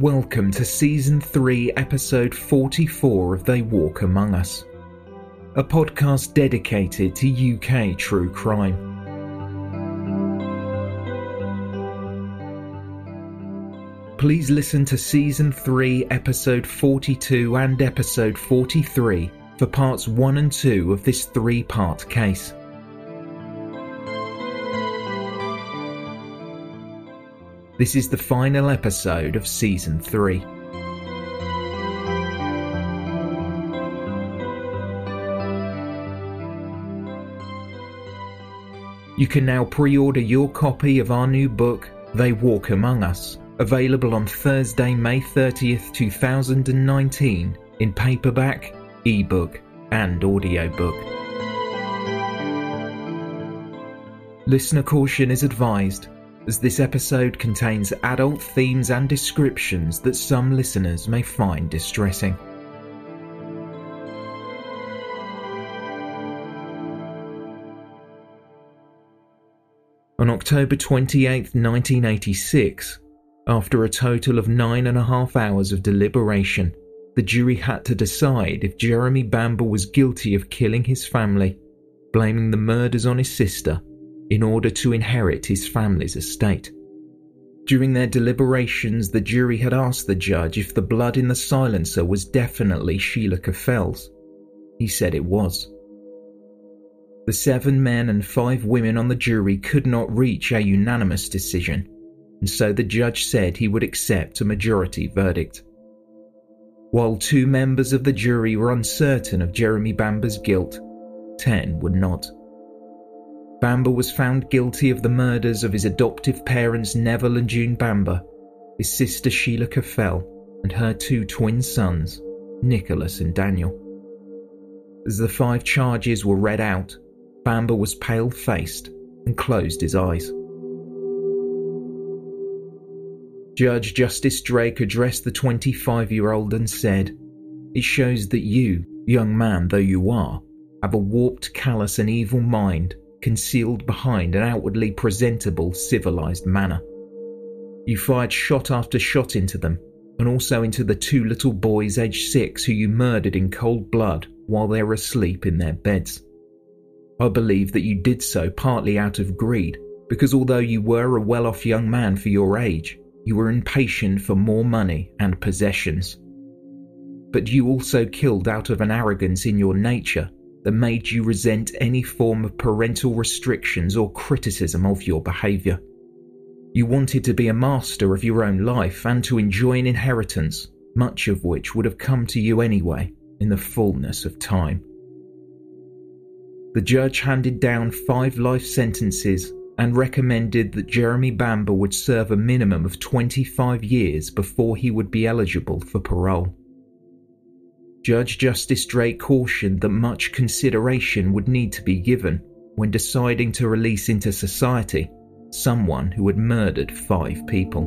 Welcome to Season 3, Episode 44 of They Walk Among Us, a podcast dedicated to UK true crime. Please listen to Season 3, Episode 42 and Episode 43 for parts 1 and 2 of this three part case. This is the final episode of Season 3. You can now pre order your copy of our new book, They Walk Among Us, available on Thursday, May 30th, 2019, in paperback, ebook, and audiobook. Listener caution is advised as this episode contains adult themes and descriptions that some listeners may find distressing. On October 28, 1986, after a total of nine and a half hours of deliberation, the jury had to decide if Jeremy Bamber was guilty of killing his family, blaming the murders on his sister, in order to inherit his family's estate. During their deliberations, the jury had asked the judge if the blood in the silencer was definitely Sheila Caffell's. He said it was. The seven men and five women on the jury could not reach a unanimous decision, and so the judge said he would accept a majority verdict. While two members of the jury were uncertain of Jeremy Bamber's guilt, ten were not. Bamber was found guilty of the murders of his adoptive parents Neville and June Bamber, his sister Sheila Caffell, and her two twin sons, Nicholas and Daniel. As the five charges were read out, Bamber was pale faced and closed his eyes. Judge Justice Drake addressed the 25 year old and said, It shows that you, young man though you are, have a warped, callous, and evil mind concealed behind an outwardly presentable, civilized manner. You fired shot after shot into them, and also into the two little boys aged six who you murdered in cold blood while they were asleep in their beds. I believe that you did so partly out of greed, because although you were a well off young man for your age, you were impatient for more money and possessions. But you also killed out of an arrogance in your nature that made you resent any form of parental restrictions or criticism of your behaviour. You wanted to be a master of your own life and to enjoy an inheritance, much of which would have come to you anyway in the fullness of time. The judge handed down five life sentences and recommended that Jeremy Bamber would serve a minimum of 25 years before he would be eligible for parole. Judge Justice Drake cautioned that much consideration would need to be given when deciding to release into society someone who had murdered five people.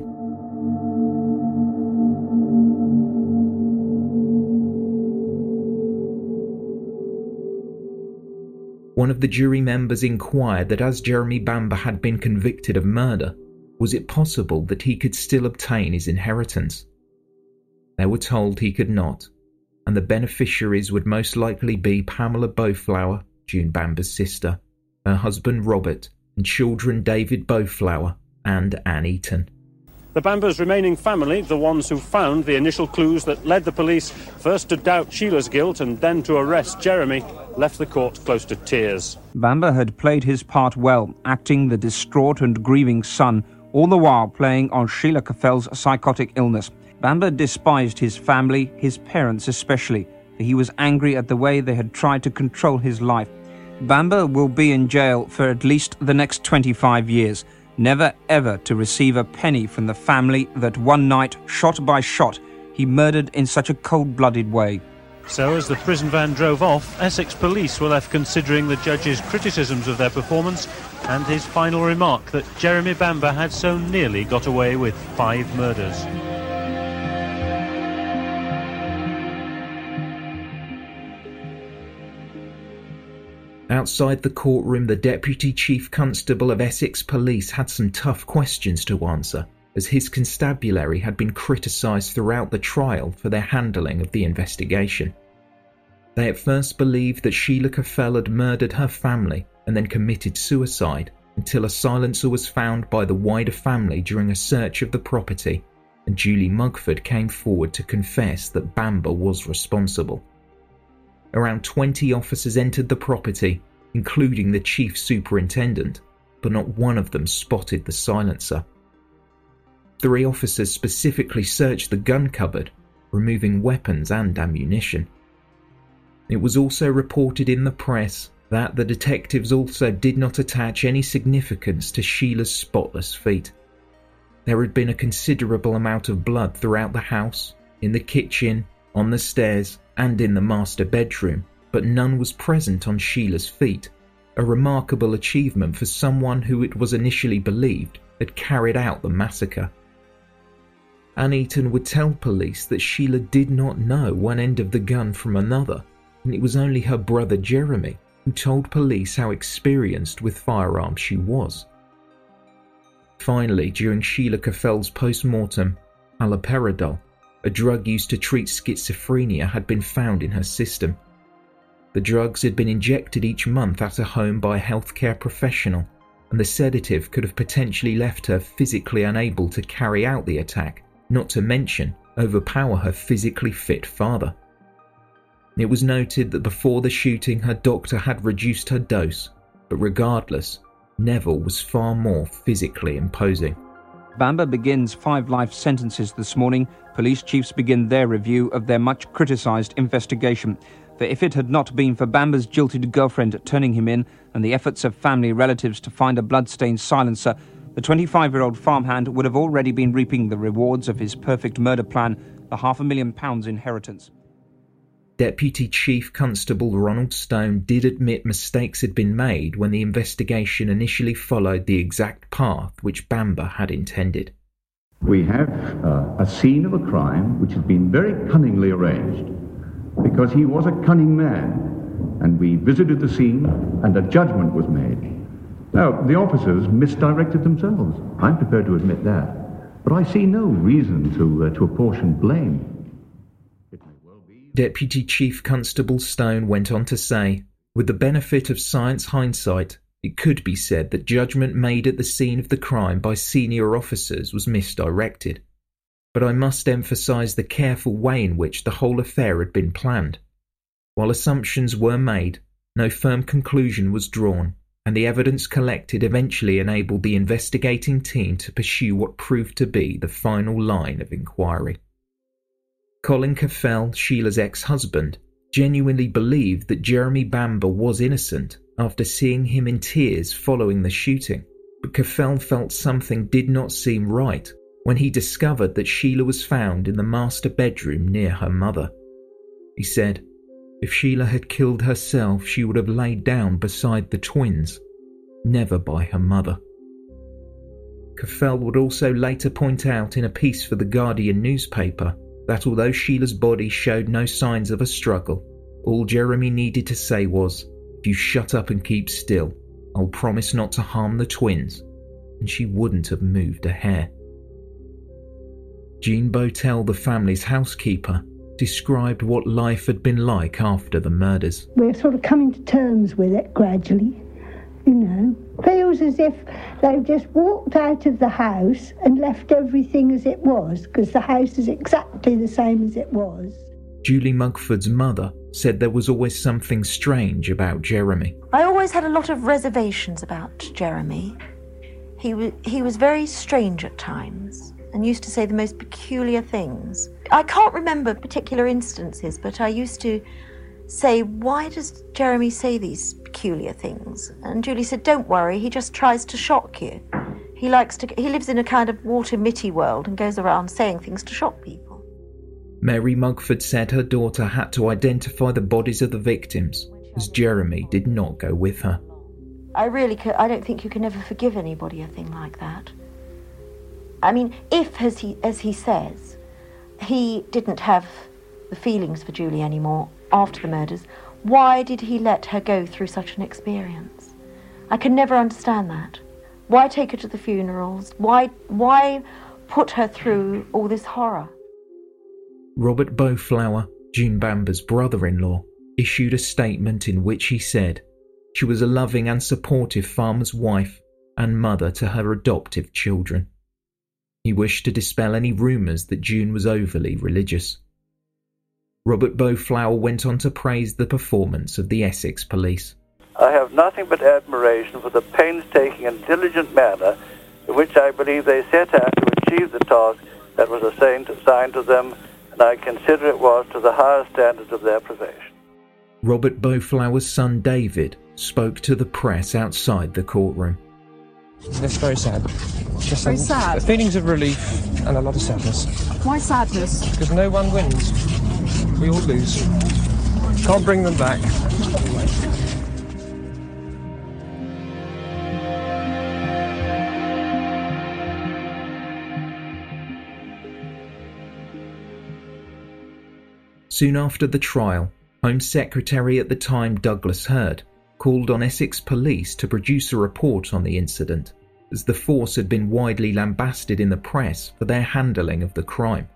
One of the jury members inquired that as Jeremy Bamber had been convicted of murder, was it possible that he could still obtain his inheritance? They were told he could not, and the beneficiaries would most likely be Pamela Boutflour, June Bamber's sister, her husband Robert, and children David Boutflour and Ann Eaton. The Bambers' remaining family, the ones who found the initial clues that led the police first to doubt Sheila's guilt and then to arrest Jeremy, left the court close to tears. Bamber had played his part well, acting the distraught and grieving son, all the while playing on Sheila Caffell's psychotic illness. Bamber despised his family, his parents especially, for he was angry at the way they had tried to control his life. Bamber will be in jail for at least the next 25 years never ever to receive a penny from the family that one night, shot by shot, he murdered in such a cold blooded way. So, as the prison van drove off, Essex police were left considering the judge's criticisms of their performance and his final remark that Jeremy Bamber had so nearly got away with five murders. Outside the courtroom, the Deputy Chief Constable of Essex Police had some tough questions to answer, as his constabulary had been criticised throughout the trial for their handling of the investigation. They at first believed that Sheila Caffell had murdered her family and then committed suicide until a silencer was found by the wider family during a search of the property, and Julie Mugford came forward to confess that Bamber was responsible around 20 officers entered the property, including the chief superintendent, but not one of them spotted the silencer. Three officers specifically searched the gun cupboard, removing weapons and ammunition. It was also reported in the press that the detectives also did not attach any significance to Sheila's spotless feet. There had been a considerable amount of blood throughout the house, in the kitchen, on the stairs, and in the master bedroom, but none was present on Sheila's feet, a remarkable achievement for someone who it was initially believed had carried out the massacre. Ann Eaton would tell police that Sheila did not know one end of the gun from another, and it was only her brother Jeremy who told police how experienced with firearms she was. Finally, during Sheila Caffell's post mortem, a drug used to treat schizophrenia had been found in her system. The drugs had been injected each month at her home by a healthcare professional, and the sedative could have potentially left her physically unable to carry out the attack, not to mention overpower her physically fit father. It was noted that before the shooting, her doctor had reduced her dose, but regardless, Neville was far more physically imposing. Bamber begins five life sentences this morning. Police chiefs begin their review of their much criticised investigation. For if it had not been for Bamber's jilted girlfriend turning him in and the efforts of family relatives to find a bloodstained silencer, the 25 year old farmhand would have already been reaping the rewards of his perfect murder plan, the half a million pounds inheritance. Deputy Chief Constable Ronald Stone did admit mistakes had been made when the investigation initially followed the exact path which Bamber had intended. We have uh, a scene of a crime which has been very cunningly arranged because he was a cunning man, and we visited the scene and a judgment was made. Now, the officers misdirected themselves. I'm prepared to admit that. But I see no reason to, uh, to apportion blame. Deputy Chief Constable Stone went on to say, with the benefit of science hindsight, it could be said that judgment made at the scene of the crime by senior officers was misdirected. But I must emphasize the careful way in which the whole affair had been planned. While assumptions were made, no firm conclusion was drawn, and the evidence collected eventually enabled the investigating team to pursue what proved to be the final line of inquiry. Colin Caffell, Sheila's ex husband, genuinely believed that Jeremy Bamber was innocent after seeing him in tears following the shooting, But Caffell felt something did not seem right when he discovered that Sheila was found in the master bedroom near her mother. He said, if Sheila had killed herself, she would have laid down beside the twins, never by her mother. Caffell would also later point out in a piece for the Guardian newspaper that although Sheila's body showed no signs of a struggle, all Jeremy needed to say was, If you shut up and keep still, I'll promise not to harm the twins, and she wouldn't have moved a hair. Jean Botel, the family's housekeeper, described what life had been like after the murders. We're sort of coming to terms with it gradually, you know. Feels as if they've just walked out of the house and left everything as it was, because the house is exactly the same as it was. Julie Mugford's mother said there was always something strange about Jeremy. I always had a lot of reservations about Jeremy. He, w- he was very strange at times and used to say the most peculiar things. I can't remember particular instances, but I used to say, Why does Jeremy say these peculiar things? And Julie said, Don't worry, he just tries to shock you. He likes to, he lives in a kind of Walter Mitty world and goes around saying things to shock people. Mary Mugford said her daughter had to identify the bodies of the victims, as Jeremy did not go with her. I really, could, I don't think you can ever forgive anybody a thing like that. I mean, if, as he, as he says, he didn't have the feelings for Julie anymore after the murders, why did he let her go through such an experience? I can never understand that. Why take her to the funerals? Why, why put her through all this horror? Robert Boutflour, June Bamber's brother in law, issued a statement in which he said she was a loving and supportive farmer's wife and mother to her adoptive children. He wished to dispel any rumours that June was overly religious. Robert Boutflour went on to praise the performance of the Essex police. I have nothing but admiration for the painstaking and diligent manner in which I believe they set out to achieve the task that was assigned to them, and I consider it was to the highest standards of their profession. Robert Boutflour's son David spoke to the press outside the courtroom. It's very sad. Just very sad. Feelings of relief and a lot of sadness. Why sadness? Because no one wins. We all lose. Can't bring them back. Soon after the trial, Home Secretary at the time Douglas Hurd called on Essex police to produce a report on the incident, as the force had been widely lambasted in the press for their handling of the crime.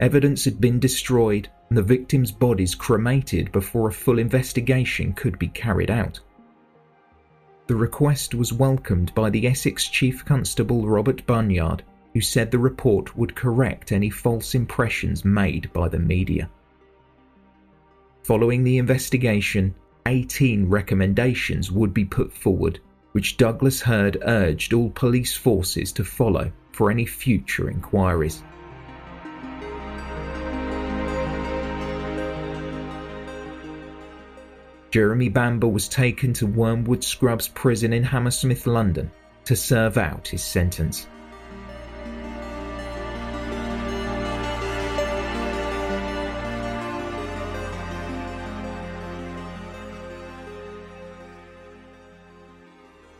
Evidence had been destroyed and the victims' bodies cremated before a full investigation could be carried out. The request was welcomed by the Essex Chief Constable Robert Bunyard, who said the report would correct any false impressions made by the media. Following the investigation, 18 recommendations would be put forward, which Douglas Hurd urged all police forces to follow for any future inquiries. Jeremy Bamber was taken to Wormwood Scrubs prison in Hammersmith, London, to serve out his sentence.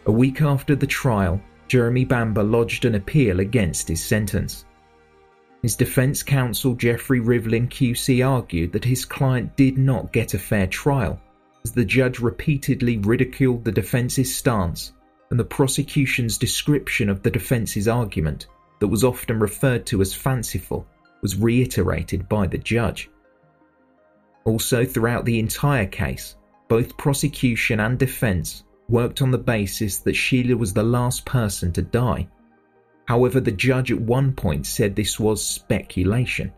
A week after the trial, Jeremy Bamber lodged an appeal against his sentence. His defense counsel Geoffrey Rivlin QC argued that his client did not get a fair trial, as the judge repeatedly ridiculed the defense's stance and the prosecution's description of the defense's argument, that was often referred to as fanciful, was reiterated by the judge. Also, throughout the entire case, both prosecution and defense worked on the basis that Sheila was the last person to die. However, the judge at one point said this was speculation.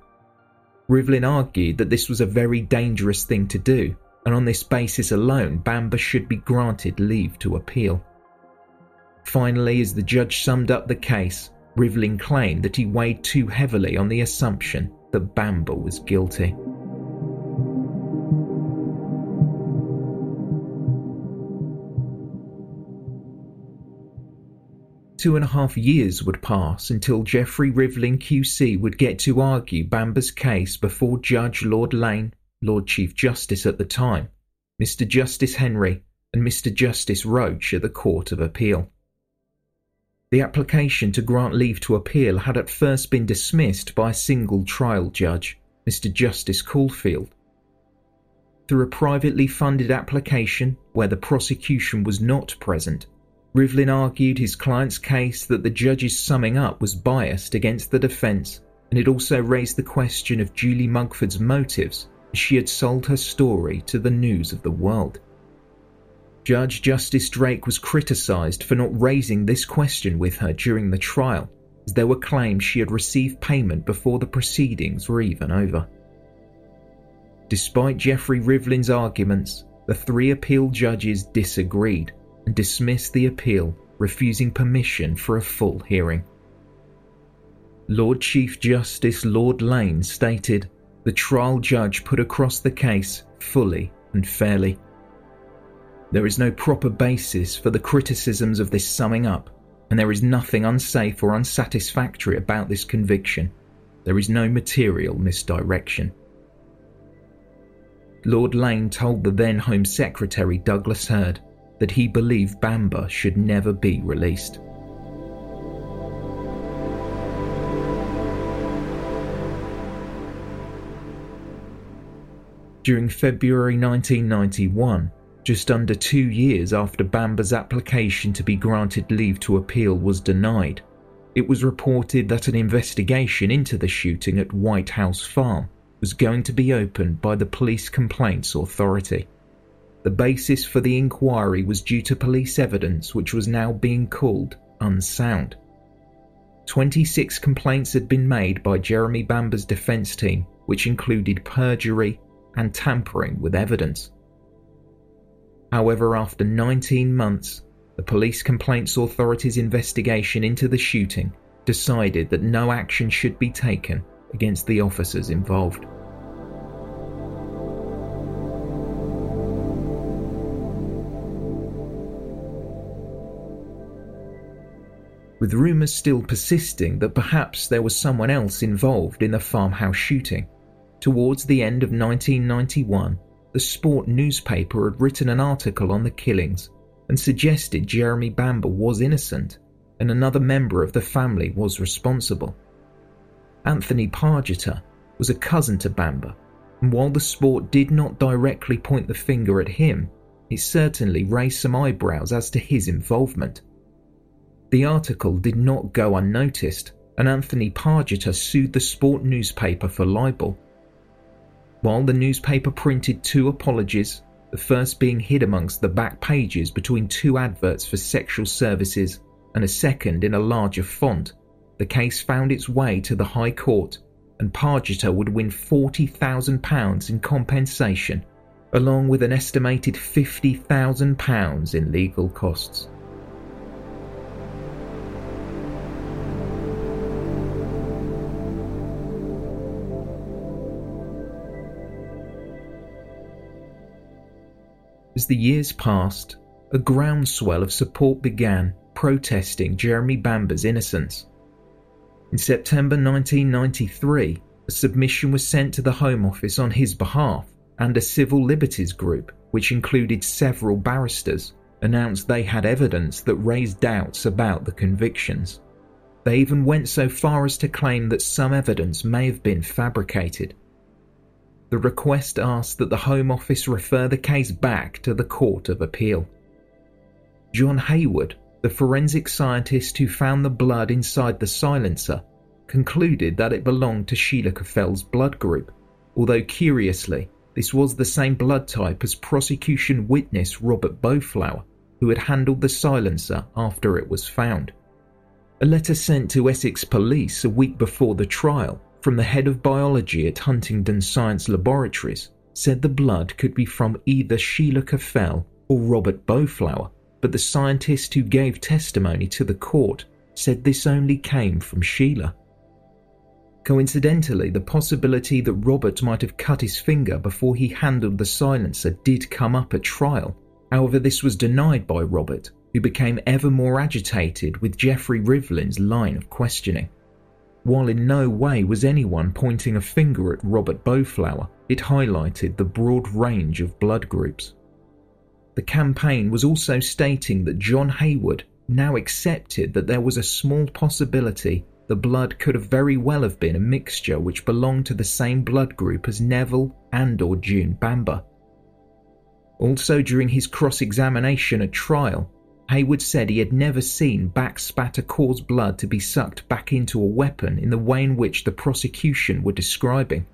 Rivlin argued that this was a very dangerous thing to do, and on this basis alone, Bamber should be granted leave to appeal. Finally, as the judge summed up the case, Rivlin claimed that he weighed too heavily on the assumption that Bamber was guilty. Two and a half years would pass until Geoffrey Rivlin QC would get to argue Bamber's case before Judge Lord Lane, Lord Chief Justice at the time, Mr. Justice Henry, and Mr. Justice Roach at the Court of Appeal. The application to grant leave to appeal had at first been dismissed by a single trial judge, Mr. Justice Caulfield. Through a privately funded application where the prosecution was not present, Rivlin argued his client's case that the judge's summing up was biased against the defence, and it also raised the question of Julie Mugford's motives as she had sold her story to the news of the world. Judge Justice Drake was criticised for not raising this question with her during the trial, as there were claims she had received payment before the proceedings were even over. Despite Geoffrey Rivlin's arguments, the three appeal judges disagreed and dismissed the appeal, refusing permission for a full hearing. Lord Chief Justice Lord Lane stated the trial judge put across the case fully and fairly. There is no proper basis for the criticisms of this summing up, and there is nothing unsafe or unsatisfactory about this conviction. There is no material misdirection. Lord Lane told the then Home Secretary Douglas Hurd that he believed Bamber should never be released. During February 1991, just under two years after Bamber's application to be granted leave to appeal was denied, it was reported that an investigation into the shooting at White House Farm was going to be opened by the Police Complaints Authority. The basis for the inquiry was due to police evidence which was now being called unsound. 26 complaints had been made by Jeremy Bamber's defence team, which included perjury and tampering with evidence. However, after 19 months, the Police Complaints Authority's investigation into the shooting decided that no action should be taken against the officers involved. With rumours still persisting that perhaps there was someone else involved in the farmhouse shooting. Towards the end of 1991, the Sport newspaper had written an article on the killings and suggested Jeremy Bamber was innocent and another member of the family was responsible. Anthony Pargeter was a cousin to Bamber, and while the Sport did not directly point the finger at him, it certainly raised some eyebrows as to his involvement. The article did not go unnoticed, and Anthony Pargeter sued the sport newspaper for libel. While the newspaper printed two apologies, the first being hid amongst the back pages between two adverts for sexual services and a second in a larger font, the case found its way to the High Court, and Pargeter would win £40,000 in compensation, along with an estimated £50,000 in legal costs. As the years passed, a groundswell of support began protesting Jeremy Bamber's innocence. In September 1993, a submission was sent to the Home Office on his behalf, and a civil liberties group, which included several barristers, announced they had evidence that raised doubts about the convictions. They even went so far as to claim that some evidence may have been fabricated. The request asked that the Home Office refer the case back to the Court of Appeal. John Hayward, the forensic scientist who found the blood inside the silencer, concluded that it belonged to Sheila Caffell's blood group, although curiously, this was the same blood type as prosecution witness Robert Boutflour, who had handled the silencer after it was found. A letter sent to Essex Police a week before the trial from the head of biology at Huntingdon Science Laboratories said the blood could be from either Sheila Caffell or Robert Boutflour, but the scientist who gave testimony to the court said this only came from Sheila. Coincidentally, the possibility that Robert might have cut his finger before he handled the silencer did come up at trial. However, this was denied by Robert, who became ever more agitated with Geoffrey Rivlin's line of questioning. While in no way was anyone pointing a finger at Robert Boutflour, it highlighted the broad range of blood groups. The campaign was also stating that John Hayward now accepted that there was a small possibility the blood could have very well have been a mixture which belonged to the same blood group as Neville and or June Bamber. Also during his cross-examination at trial, Hayward said he had never seen backspatter cause blood to be sucked back into a weapon in the way in which the prosecution were describing.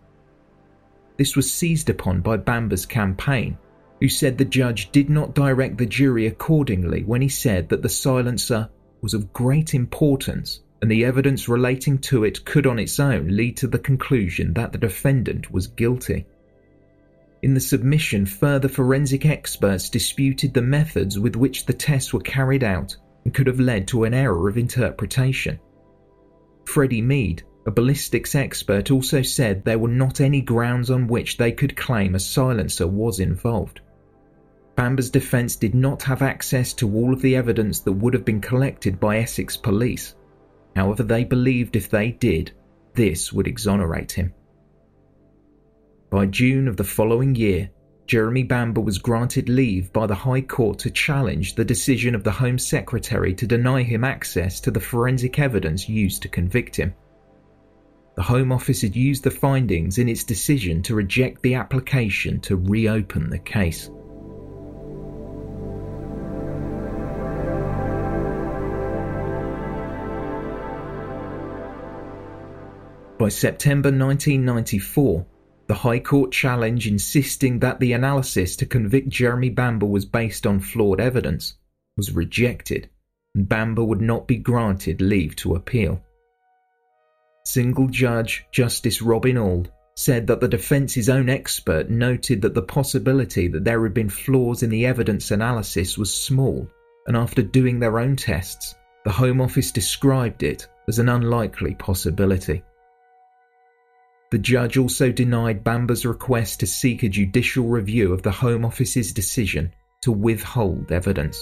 This was seized upon by Bamber's campaign, who said the judge did not direct the jury accordingly when he said that the silencer was of great importance and the evidence relating to it could on its own lead to the conclusion that the defendant was guilty. In the submission, further forensic experts disputed the methods with which the tests were carried out and could have led to an error of interpretation. Freddie Mead, a ballistics expert, also said there were not any grounds on which they could claim a silencer was involved. Bamber's defence did not have access to all of the evidence that would have been collected by Essex police. However, they believed if they did, this would exonerate him. By June of the following year, Jeremy Bamber was granted leave by the High Court to challenge the decision of the Home Secretary to deny him access to the forensic evidence used to convict him. The Home Office had used the findings in its decision to reject the application to reopen the case. By September 1994, the High Court challenge insisting that the analysis to convict Jeremy Bamber was based on flawed evidence was rejected, and Bamber would not be granted leave to appeal. Single Judge Justice Robin Auld said that the defence's own expert noted that the possibility that there had been flaws in the evidence analysis was small, and after doing their own tests, the Home Office described it as an unlikely possibility. The judge also denied Bamber's request to seek a judicial review of the Home Office's decision to withhold evidence.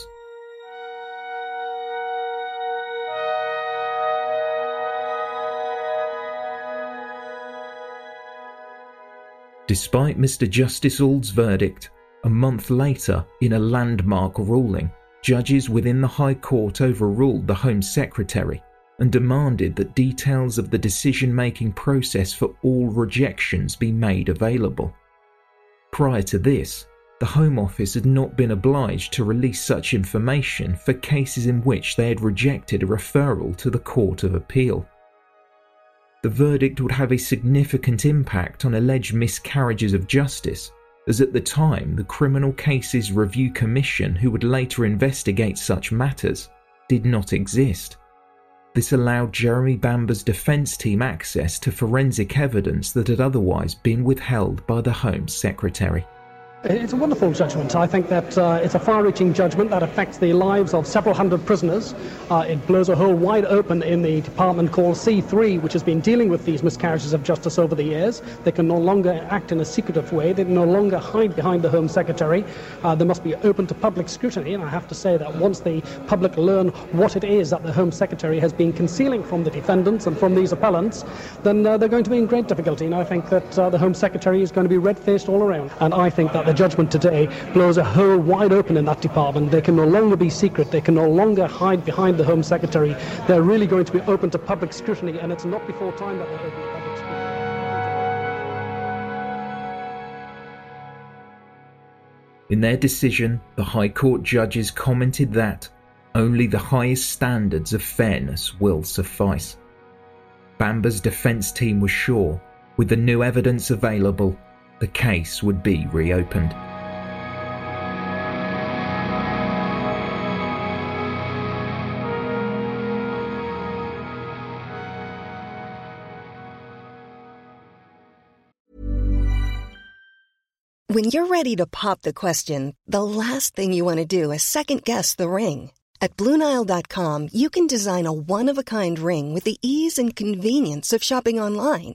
Despite Mr. Justice Auld's verdict, a month later, in a landmark ruling, judges within the High Court overruled the Home Secretary and demanded that details of the decision making process for all rejections be made available. Prior to this, the Home Office had not been obliged to release such information for cases in which they had rejected a referral to the Court of Appeal. The verdict would have a significant impact on alleged miscarriages of justice, as at the time the Criminal Cases Review Commission, who would later investigate such matters, did not exist. This allowed Jeremy Bamber's defence team access to forensic evidence that had otherwise been withheld by the Home Secretary. It's a wonderful judgment. I think that uh, it's a far-reaching judgment that affects the lives of several hundred prisoners. Uh, it blows a hole wide open in the department called C3, which has been dealing with these miscarriages of justice over the years. They can no longer act in a secretive way. They can no longer hide behind the Home Secretary. Uh, they must be open to public scrutiny. And I have to say that once the public learn what it is that the Home Secretary has been concealing from the defendants and from these appellants, then uh, they're going to be in great difficulty. And I think that uh, the Home Secretary is going to be red-faced all around. And I think that the judgment today blows a hole wide open in that department. They can no longer be secret. They can no longer hide behind the Home Secretary. They're really going to be open to public scrutiny, and it's not before time that they're open to public scrutiny. In their decision, the High Court judges commented that only the highest standards of fairness will suffice. Bamber's defence team was sure, with the new evidence available, the case would be reopened. When you're ready to pop the question, the last thing you want to do is second guess the ring. At Bluenile.com, you can design a one of a kind ring with the ease and convenience of shopping online.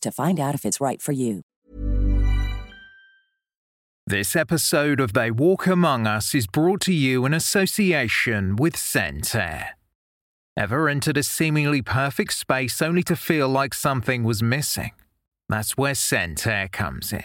to find out if it's right for you. This episode of They Walk Among Us is brought to you in association with ScentAir. Ever entered a seemingly perfect space only to feel like something was missing? That's where ScentAir comes in.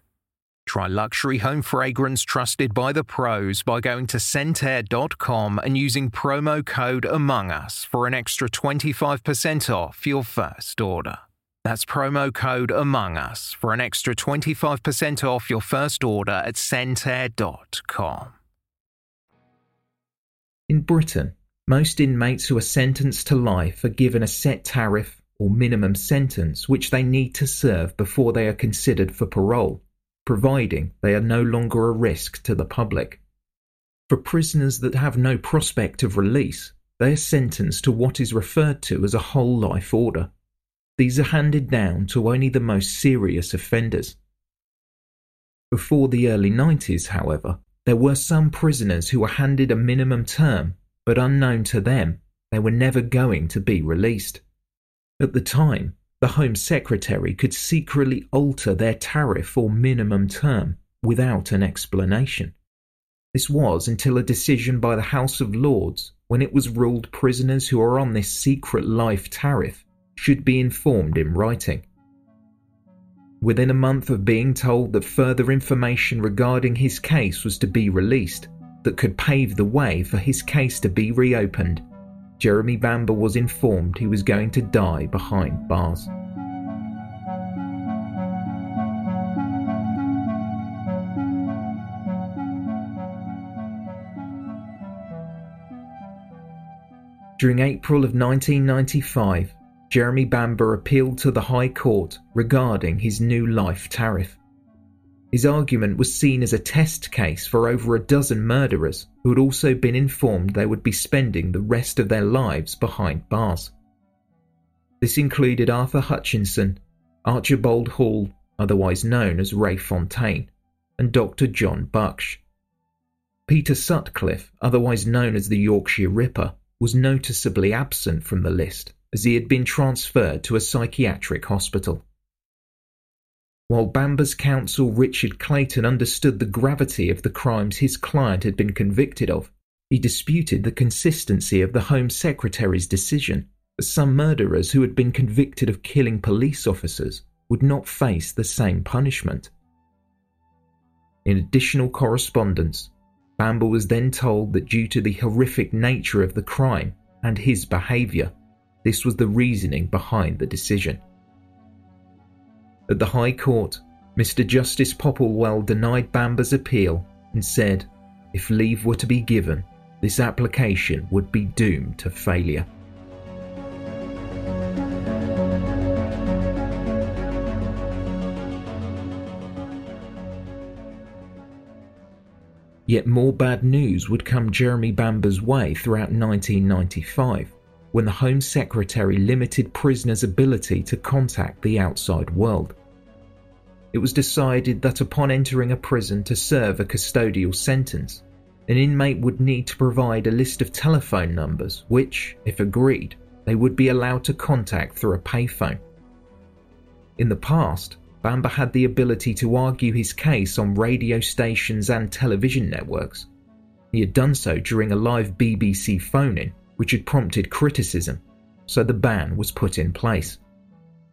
Try luxury home fragrance trusted by the pros by going to ScentAir.com and using promo code Among Us for an extra 25% off your first order. That's promo code Among Us for an extra 25% off your first order at ScentAir.com. In Britain, most inmates who are sentenced to life are given a set tariff or minimum sentence which they need to serve before they are considered for parole providing they are no longer a risk to the public. For prisoners that have no prospect of release, they are sentenced to what is referred to as a whole life order. These are handed down to only the most serious offenders. Before the early 90s, however, there were some prisoners who were handed a minimum term, but unknown to them, they were never going to be released. At the time, the Home Secretary could secretly alter their tariff or minimum term without an explanation. This was until a decision by the House of Lords when it was ruled prisoners who are on this secret life tariff should be informed in writing. Within a month of being told that further information regarding his case was to be released that could pave the way for his case to be reopened, Jeremy Bamber was informed he was going to die behind bars. During April of 1995, Jeremy Bamber appealed to the High Court regarding his new life tariff. His argument was seen as a test case for over a dozen murderers who had also been informed they would be spending the rest of their lives behind bars. This included Arthur Hutchinson, Archibald Hall, otherwise known as Ray Fontaine, and Dr. John Bucksh. Peter Sutcliffe, otherwise known as the Yorkshire Ripper, was noticeably absent from the list as he had been transferred to a psychiatric hospital. While Bamber's counsel Richard Clayton understood the gravity of the crimes his client had been convicted of, he disputed the consistency of the Home Secretary's decision that some murderers who had been convicted of killing police officers would not face the same punishment. In additional correspondence, Bamber was then told that due to the horrific nature of the crime and his behaviour, this was the reasoning behind the decision. At the High Court, Mr. Justice Popplewell denied Bamber's appeal and said if leave were to be given, this application would be doomed to failure. Yet more bad news would come Jeremy Bamber's way throughout 1995 when the Home Secretary limited prisoners' ability to contact the outside world. It was decided that upon entering a prison to serve a custodial sentence, an inmate would need to provide a list of telephone numbers which, if agreed, they would be allowed to contact through a payphone. In the past, Bamber had the ability to argue his case on radio stations and television networks. He had done so during a live BBC phone in, which had prompted criticism, so the ban was put in place.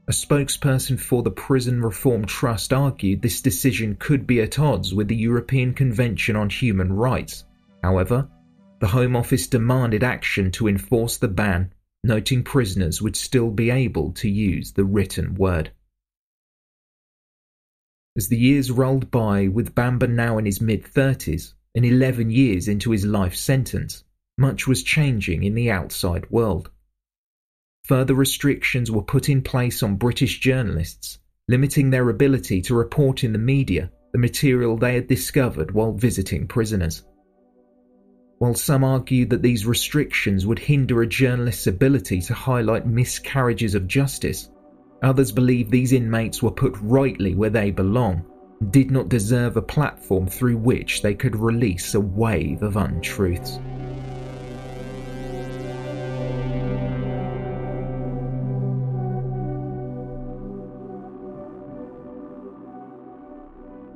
A spokesperson for the Prison Reform Trust argued this decision could be at odds with the European Convention on Human Rights. However, the Home Office demanded action to enforce the ban, noting prisoners would still be able to use the written word. As the years rolled by, with Bamber now in his mid 30s and 11 years into his life sentence, much was changing in the outside world. Further restrictions were put in place on British journalists, limiting their ability to report in the media the material they had discovered while visiting prisoners. While some argued that these restrictions would hinder a journalist's ability to highlight miscarriages of justice, others believed these inmates were put rightly where they belong did not deserve a platform through which they could release a wave of untruths.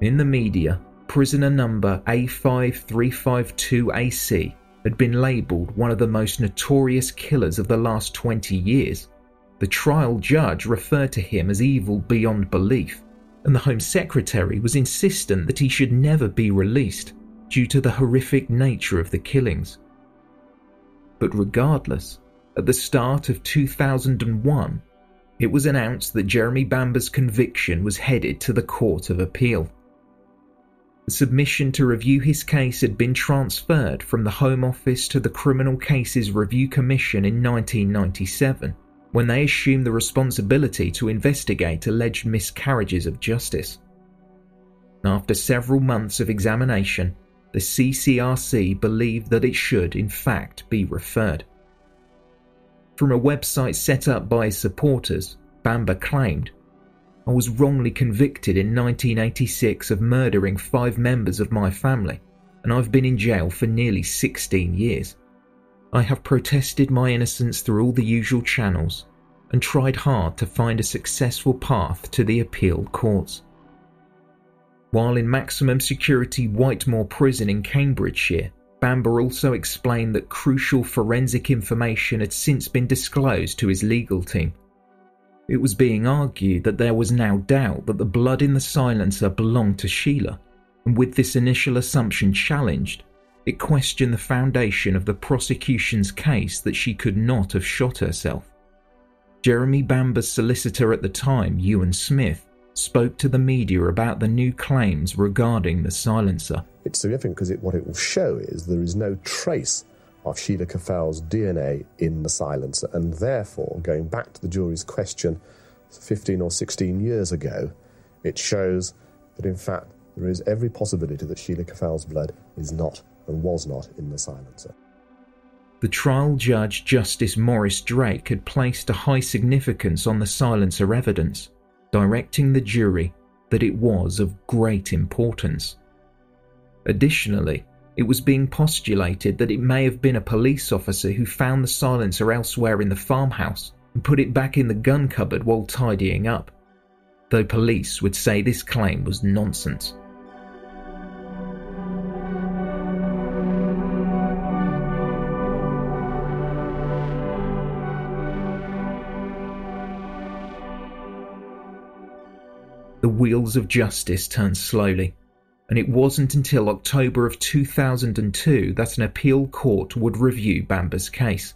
In the media, prisoner number A5352AC had been labelled one of the most notorious killers of the last 20 years. The trial judge referred to him as evil beyond belief, and the Home Secretary was insistent that he should never be released due to the horrific nature of the killings. But regardless, at the start of 2001, it was announced that Jeremy Bamber's conviction was headed to the Court of Appeal. The submission to review his case had been transferred from the Home Office to the Criminal Cases Review Commission in 1997 when they assumed the responsibility to investigate alleged miscarriages of justice. After several months of examination, the CCRC believed that it should, in fact, be referred. From a website set up by his supporters, Bamber claimed I was wrongly convicted in 1986 of murdering five members of my family, and I've been in jail for nearly 16 years. I have protested my innocence through all the usual channels and tried hard to find a successful path to the appeal courts. While in maximum security Whitemoor Prison in Cambridgeshire, Bamber also explained that crucial forensic information had since been disclosed to his legal team it was being argued that there was now doubt that the blood in the silencer belonged to Sheila, and with this initial assumption challenged, it questioned the foundation of the prosecution's case that she could not have shot herself. Jeremy Bamber's solicitor at the time, Ewan Smith, spoke to the media about the new claims regarding the silencer. It's significant because it, what it will show is there is no trace of Sheila Caffell's DNA in the silencer, and therefore, going back to the jury's question 15 or 16 years ago, it shows that in fact there is every possibility that Sheila Caffell's blood is not and was not in the silencer. The trial judge, Justice Maurice Drake, had placed a high significance on the silencer evidence, directing the jury that it was of great importance. Additionally, it was being postulated that it may have been a police officer who found the silencer elsewhere in the farmhouse and put it back in the gun cupboard while tidying up, though police would say this claim was nonsense. The wheels of justice turned slowly and it wasn't until October of 2002 that an appeal court would review Bamber's case.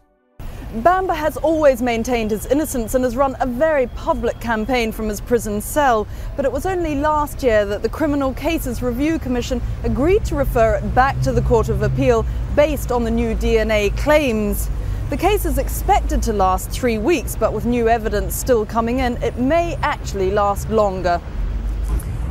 Bamba has always maintained his innocence and has run a very public campaign from his prison cell. But it was only last year that the Criminal Cases Review Commission agreed to refer it back to the Court of Appeal based on the new DNA claims. The case is expected to last three weeks, but with new evidence still coming in, it may actually last longer.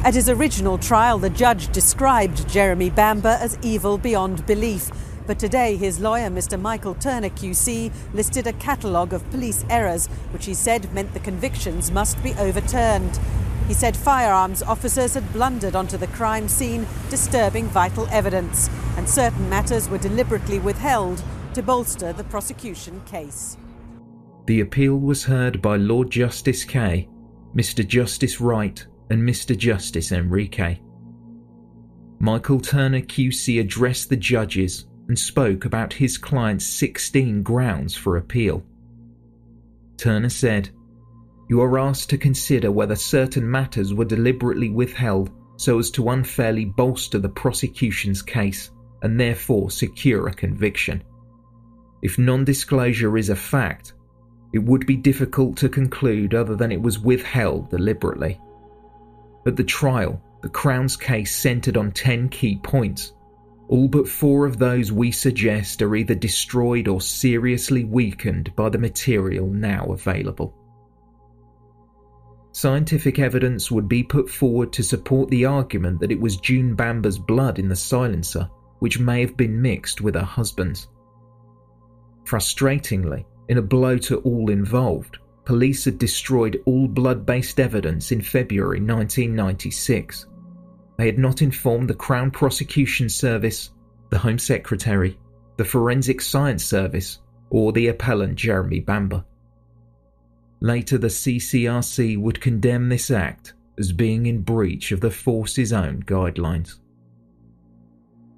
At his original trial, the judge described Jeremy Bamber as evil beyond belief. But today, his lawyer, Mr. Michael Turner QC, listed a catalogue of police errors, which he said meant the convictions must be overturned. He said firearms officers had blundered onto the crime scene, disturbing vital evidence, and certain matters were deliberately withheld to bolster the prosecution case. The appeal was heard by Lord Justice Kay, Mr. Justice Wright, and Mr. Justice Enrique. Michael Turner QC addressed the judges and spoke about his client's 16 grounds for appeal. Turner said, You are asked to consider whether certain matters were deliberately withheld so as to unfairly bolster the prosecution's case and therefore secure a conviction. If non disclosure is a fact, it would be difficult to conclude other than it was withheld deliberately. At the trial, the Crown's case centred on 10 key points. All but four of those we suggest are either destroyed or seriously weakened by the material now available. Scientific evidence would be put forward to support the argument that it was June Bamber's blood in the silencer, which may have been mixed with her husband's. Frustratingly, in a blow to all involved, police had destroyed all blood based evidence in February 1996. They had not informed the Crown Prosecution Service, the Home Secretary, the Forensic Science Service, or the appellant Jeremy Bamber. Later, the CCRC would condemn this act as being in breach of the force's own guidelines.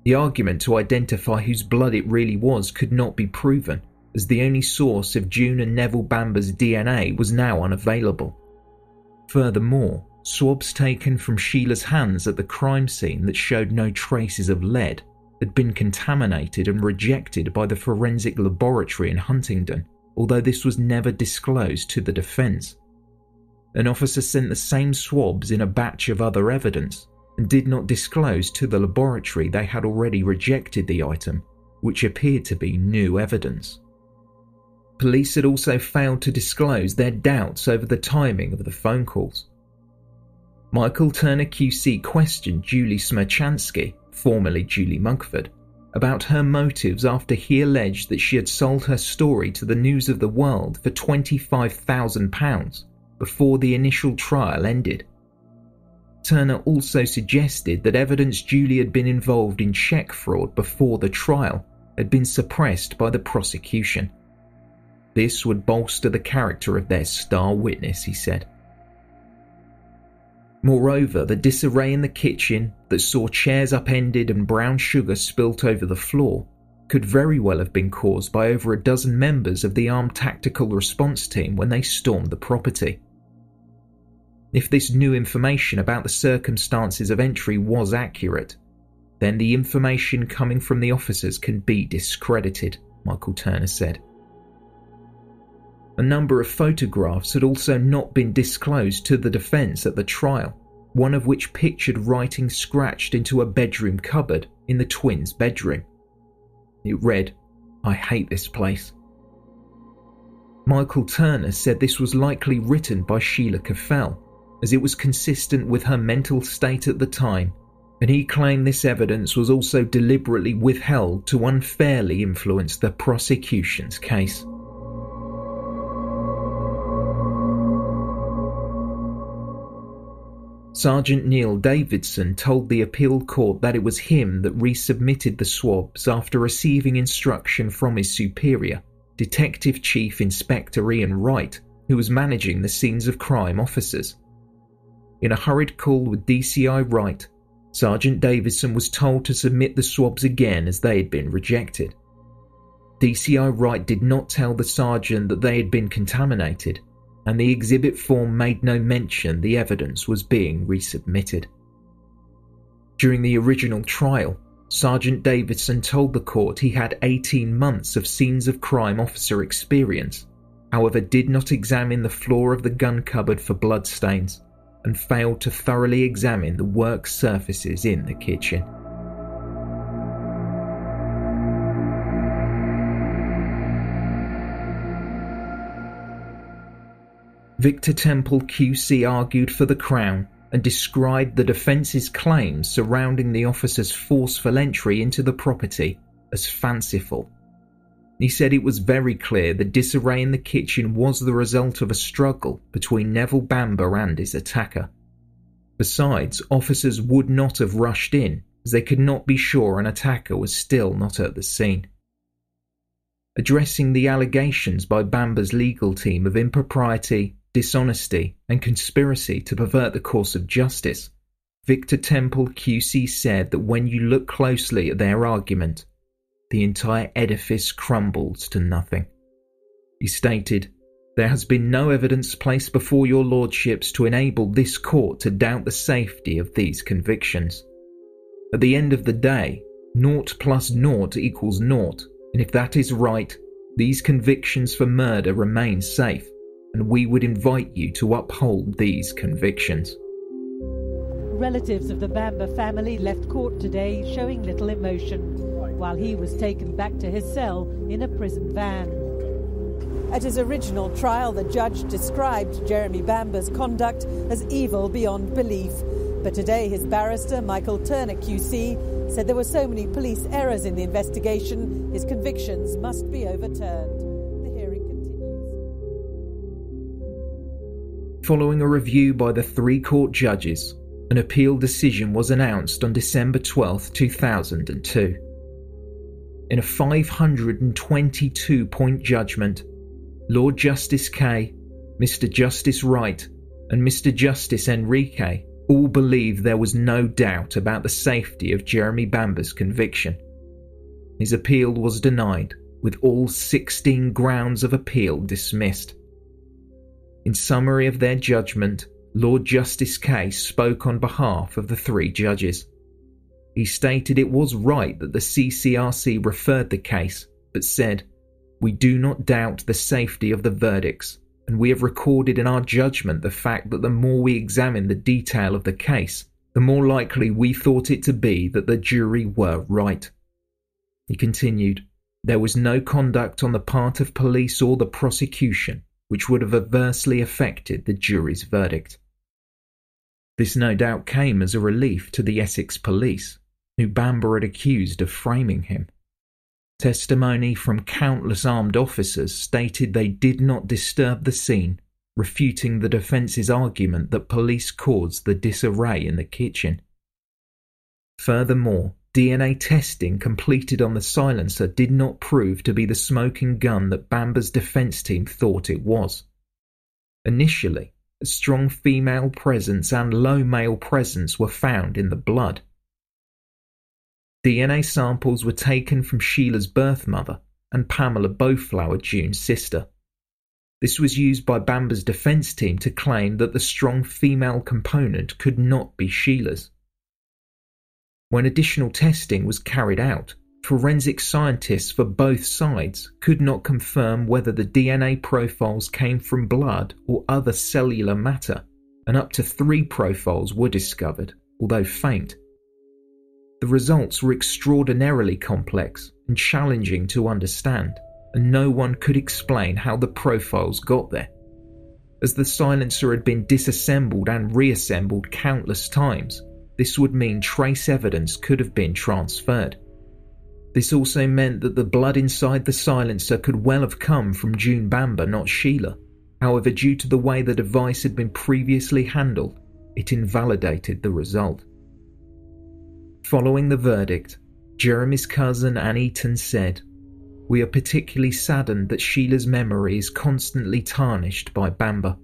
The argument to identify whose blood it really was could not be proven, as the only source of June and Neville Bamber's DNA was now unavailable. Furthermore, swabs taken from Sheila's hands at the crime scene that showed no traces of lead had been contaminated and rejected by the forensic laboratory in Huntingdon, although this was never disclosed to the defence. An officer sent the same swabs in a batch of other evidence and did not disclose to the laboratory they had already rejected the item, which appeared to be new evidence. Police had also failed to disclose their doubts over the timing of the phone calls. Michael Turner QC questioned Julie Smerchanski, formerly Julie Mugford, about her motives after he alleged that she had sold her story to the News of the World for £25,000 before the initial trial ended. Turner also suggested that evidence Julie had been involved in cheque fraud before the trial had been suppressed by the prosecution. This would bolster the character of their star witness, he said. Moreover, the disarray in the kitchen that saw chairs upended and brown sugar spilt over the floor could very well have been caused by over a dozen members of the armed tactical response team when they stormed the property. If this new information about the circumstances of entry was accurate, then the information coming from the officers can be discredited, Michael Turner said. A number of photographs had also not been disclosed to the defence at the trial, one of which pictured writing scratched into a bedroom cupboard in the twins' bedroom. It read, I hate this place. Michael Turner said this was likely written by Sheila Caffell, as it was consistent with her mental state at the time, and he claimed this evidence was also deliberately withheld to unfairly influence the prosecution's case. Sergeant Neil Davidson told the appeal court that it was him that resubmitted the swabs after receiving instruction from his superior, Detective Chief Inspector Ian Wright, who was managing the scenes of crime officers. In a hurried call with DCI Wright, Sergeant Davidson was told to submit the swabs again as they had been rejected. DCI Wright did not tell the sergeant that they had been contaminated, and the exhibit form made no mention the evidence was being resubmitted. During the original trial, Sergeant Davidson told the court he had 18 months of scenes of crime officer experience, however, did not examine the floor of the gun cupboard for bloodstains and failed to thoroughly examine the work surfaces in the kitchen. Victor Temple QC argued for the Crown and described the defence's claims surrounding the officer's forceful entry into the property as fanciful. He said it was very clear the disarray in the kitchen was the result of a struggle between Neville Bamber and his attacker. Besides, officers would not have rushed in as they could not be sure an attacker was still not at the scene. Addressing the allegations by Bamber's legal team of impropriety, dishonesty, and conspiracy to pervert the course of justice, Victor Temple QC said that when you look closely at their argument, the entire edifice crumbles to nothing. He stated, There has been no evidence placed before your lordships to enable this court to doubt the safety of these convictions. At the end of the day, naught plus naught equals naught, and if that is right, these convictions for murder remain safe and we would invite you to uphold these convictions. Relatives of the Bamber family left court today showing little emotion, while he was taken back to his cell in a prison van. At his original trial, the judge described Jeremy Bamber's conduct as evil beyond belief. But today, his barrister, Michael Turner QC, said there were so many police errors in the investigation, his convictions must be overturned. Following a review by the three court judges, an appeal decision was announced on December 12, 2002. In a 522 point judgment, Lord Justice Kay, Mr. Justice Wright, and Mr. Justice Enrique all believed there was no doubt about the safety of Jeremy Bamber's conviction. His appeal was denied, with all 16 grounds of appeal dismissed. In summary of their judgment, Lord Justice Kay spoke on behalf of the three judges. He stated it was right that the CCRC referred the case, but said, We do not doubt the safety of the verdicts, and we have recorded in our judgment the fact that the more we examine the detail of the case, the more likely we thought it to be that the jury were right. He continued, There was no conduct on the part of police or the prosecution which would have adversely affected the jury's verdict. This no doubt came as a relief to the Essex police, who Bamber had accused of framing him. Testimony from countless armed officers stated they did not disturb the scene, refuting the defence's argument that police caused the disarray in the kitchen. Furthermore, DNA testing completed on the silencer did not prove to be the smoking gun that Bamber's defense team thought it was. Initially, a strong female presence and low male presence were found in the blood. DNA samples were taken from Sheila's birth mother and Pamela Boutflour June's sister. This was used by Bamber's defense team to claim that the strong female component could not be Sheila's. When additional testing was carried out, forensic scientists for both sides could not confirm whether the DNA profiles came from blood or other cellular matter, and up to three profiles were discovered, although faint. The results were extraordinarily complex and challenging to understand, and no one could explain how the profiles got there. As the silencer had been disassembled and reassembled countless times, this would mean trace evidence could have been transferred. This also meant that the blood inside the silencer could well have come from June Bamber, not Sheila. However, due to the way the device had been previously handled, it invalidated the result. Following the verdict, Jeremy's cousin Ann Eaton said, We are particularly saddened that Sheila's memory is constantly tarnished by Bamber.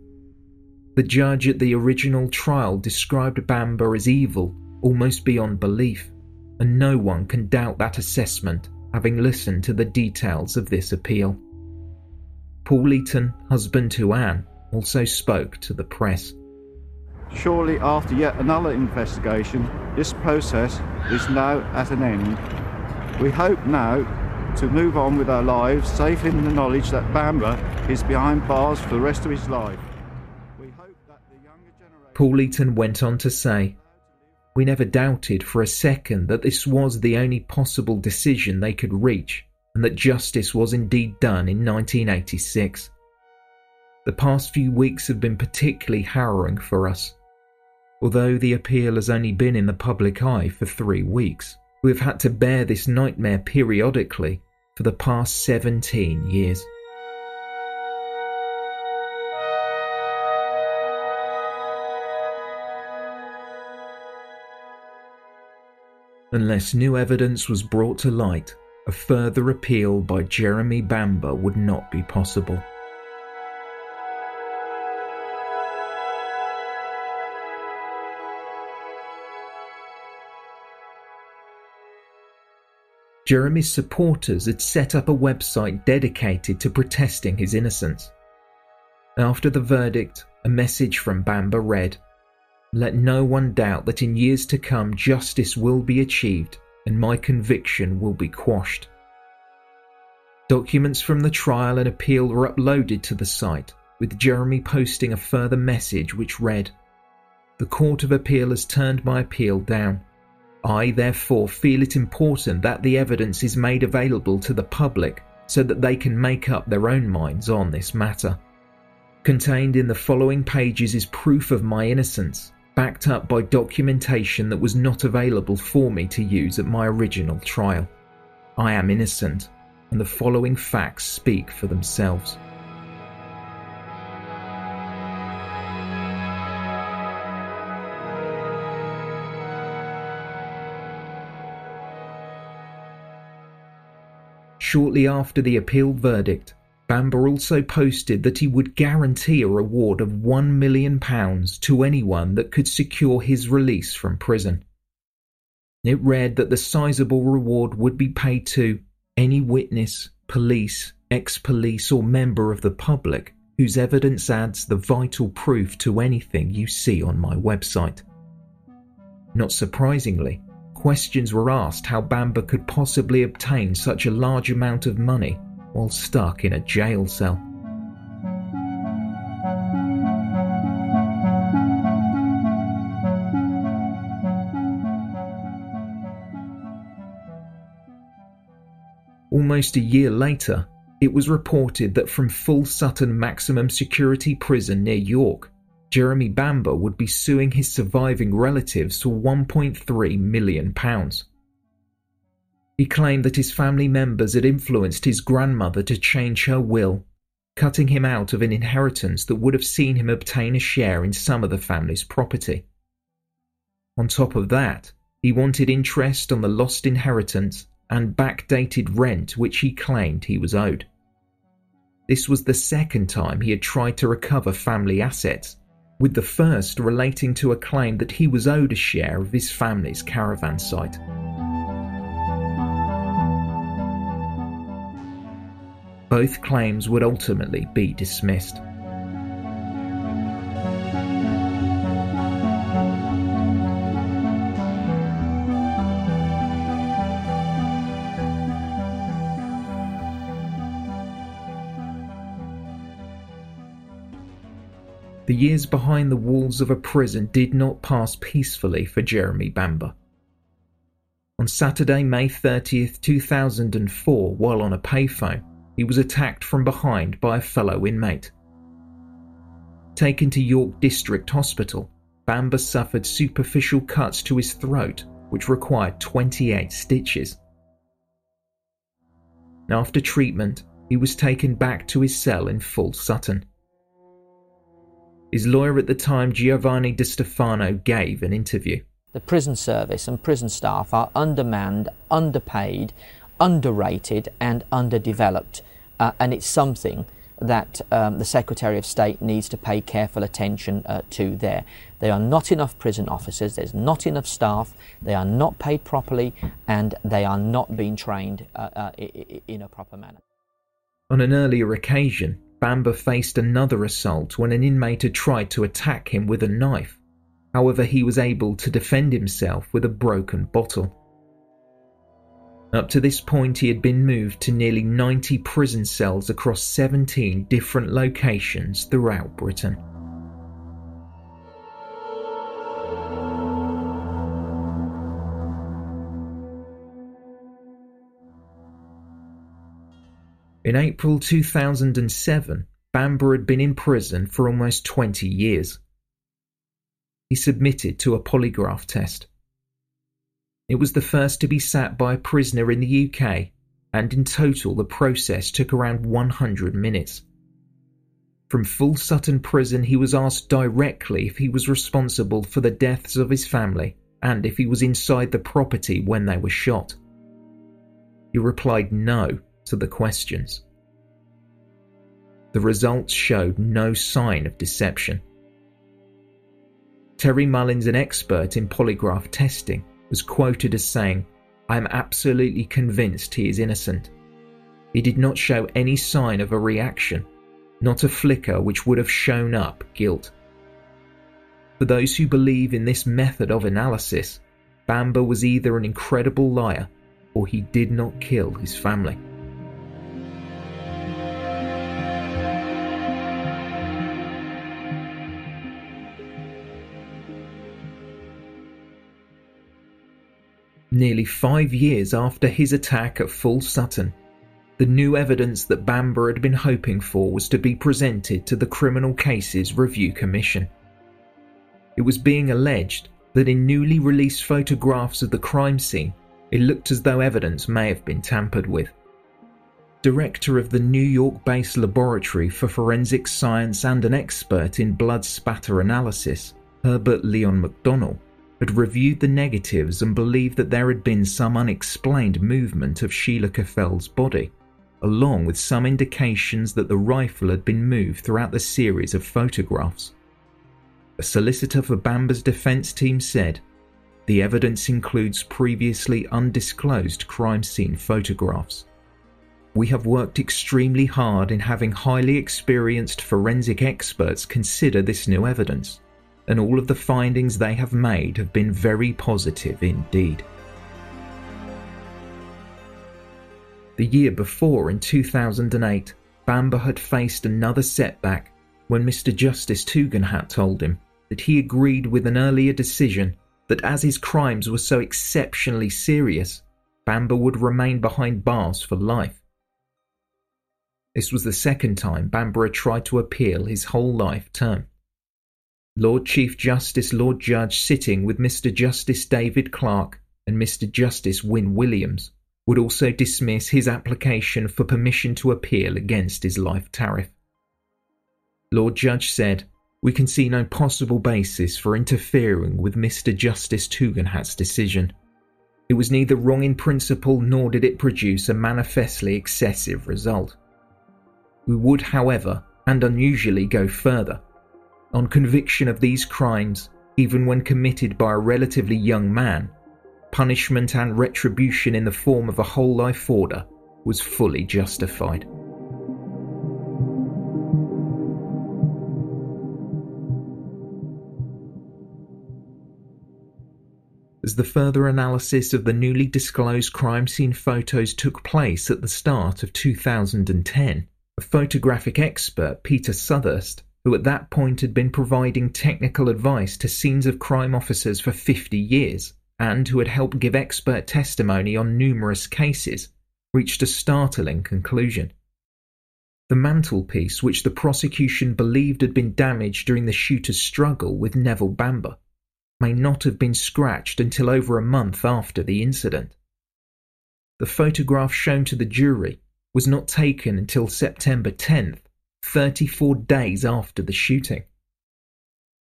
The judge at the original trial described Bamber as evil almost beyond belief, and no one can doubt that assessment having listened to the details of this appeal. Paul Eaton, husband to Ann, also spoke to the press. Surely, after yet another investigation, this process is now at an end. We hope now to move on with our lives, safe in the knowledge that Bamber is behind bars for the rest of his life. Paul Eaton went on to say, We never doubted for a second that this was the only possible decision they could reach and that justice was indeed done in 1986. The past few weeks have been particularly harrowing for us. Although the appeal has only been in the public eye for three weeks, we have had to bear this nightmare periodically for the past 17 years. Unless new evidence was brought to light, a further appeal by Jeremy Bamber would not be possible. Jeremy's supporters had set up a website dedicated to protesting his innocence. After the verdict, a message from Bamber read Let no one doubt that in years to come justice will be achieved and my conviction will be quashed. Documents from the trial and appeal were uploaded to the site, with Jeremy posting a further message which read The Court of Appeal has turned my appeal down. I, therefore, feel it important that the evidence is made available to the public so that they can make up their own minds on this matter. Contained in the following pages is proof of my innocence, backed up by documentation that was not available for me to use at my original trial. I am innocent, and the following facts speak for themselves. Shortly after the appeal verdict, Bamber also posted that he would guarantee a reward of £1 million to anyone that could secure his release from prison. It read that the sizable reward would be paid to any witness, police, ex police, or member of the public whose evidence adds the vital proof to anything you see on my website. Not surprisingly, questions were asked how Bamber could possibly obtain such a large amount of money while stuck in a jail cell. Almost a year later, it was reported that from Full Sutton Maximum Security Prison near York, Jeremy Bamber would be suing his surviving relatives for £1.3 million. He claimed that his family members had influenced his grandmother to change her will, cutting him out of an inheritance that would have seen him obtain a share in some of the family's property. On top of that, he wanted interest on the lost inheritance and backdated rent which he claimed he was owed. This was the second time he had tried to recover family assets with the first relating to a claim that he was owed a share of his family's caravan site. Both claims would ultimately be dismissed. The years behind the walls of a prison did not pass peacefully for Jeremy Bamber. On Saturday, May 30th, 2004, while on a payphone, he was attacked from behind by a fellow inmate. Taken to York District Hospital, Bamber suffered superficial cuts to his throat, which required 28 stitches. After treatment, he was taken back to his cell in Full Sutton. His lawyer at the time, Giovanni Di Stefano, gave an interview. The prison service and prison staff are undermanned, underpaid, underrated, and underdeveloped. Uh, and it's something that um, the Secretary of State needs to pay careful attention uh, to there. There are not enough prison officers, there's not enough staff, they are not paid properly, and they are not being trained uh, uh in a proper manner. On an earlier occasion, Bamber faced another assault when an inmate had tried to attack him with a knife. However, he was able to defend himself with a broken bottle. Up to this point, he had been moved to nearly 90 prison cells across 17 different locations throughout Britain. In April 2007, Bamber had been in prison for almost 20 years. He submitted to a polygraph test. It was the first to be sat by a prisoner in the UK, and in total the process took around 100 minutes. From Full Sutton Prison, he was asked directly if he was responsible for the deaths of his family and if he was inside the property when they were shot. He replied no to the questions. The results showed no sign of deception. Terry Mullins, an expert in polygraph testing, was quoted as saying, I am absolutely convinced he is innocent. He did not show any sign of a reaction, not a flicker which would have shown up guilt. For those who believe in this method of analysis, Bamber was either an incredible liar or he did not kill his family. Nearly five years after his attack at Full Sutton, the new evidence that Bamber had been hoping for was to be presented to the Criminal Cases Review Commission. It was being alleged that in newly released photographs of the crime scene, it looked as though evidence may have been tampered with. Director of the New York based Laboratory for Forensic Science and an expert in blood spatter analysis, Herbert Leon MacDonell, had reviewed the negatives and believed that there had been some unexplained movement of Sheila Caffell's body, along with some indications that the rifle had been moved throughout the series of photographs. A solicitor for Bamber's defense team said, The evidence includes previously undisclosed crime scene photographs. We have worked extremely hard in having highly experienced forensic experts consider this new evidence and all of the findings they have made have been very positive indeed. The year before, in 2008, Bamber had faced another setback when Mr. Justice Tugendhat told him that he agreed with an earlier decision that as his crimes were so exceptionally serious, Bamber would remain behind bars for life. This was the second time Bamber had tried to appeal his whole life term. Lord Chief Justice Lord Judge sitting with Mr. Justice David Clarke and Mr. Justice Wyn Williams would also dismiss his application for permission to appeal against his life tariff. Lord Judge said, We can see no possible basis for interfering with Mr. Justice Tugendhat's decision. It was neither wrong in principle nor did it produce a manifestly excessive result. We would, however, and unusually go further on conviction of these crimes, even when committed by a relatively young man, punishment and retribution in the form of a whole life order was fully justified. As the further analysis of the newly disclosed crime scene photos took place at the start of 2010, a photographic expert, Peter Sutherst, who at that point had been providing technical advice to scenes of crime officers for 50 years and who had helped give expert testimony on numerous cases, reached a startling conclusion. The mantelpiece, which the prosecution believed had been damaged during the shooter's struggle with Neville Bamber, may not have been scratched until over a month after the incident. The photograph shown to the jury was not taken until September 10th 34 days after the shooting.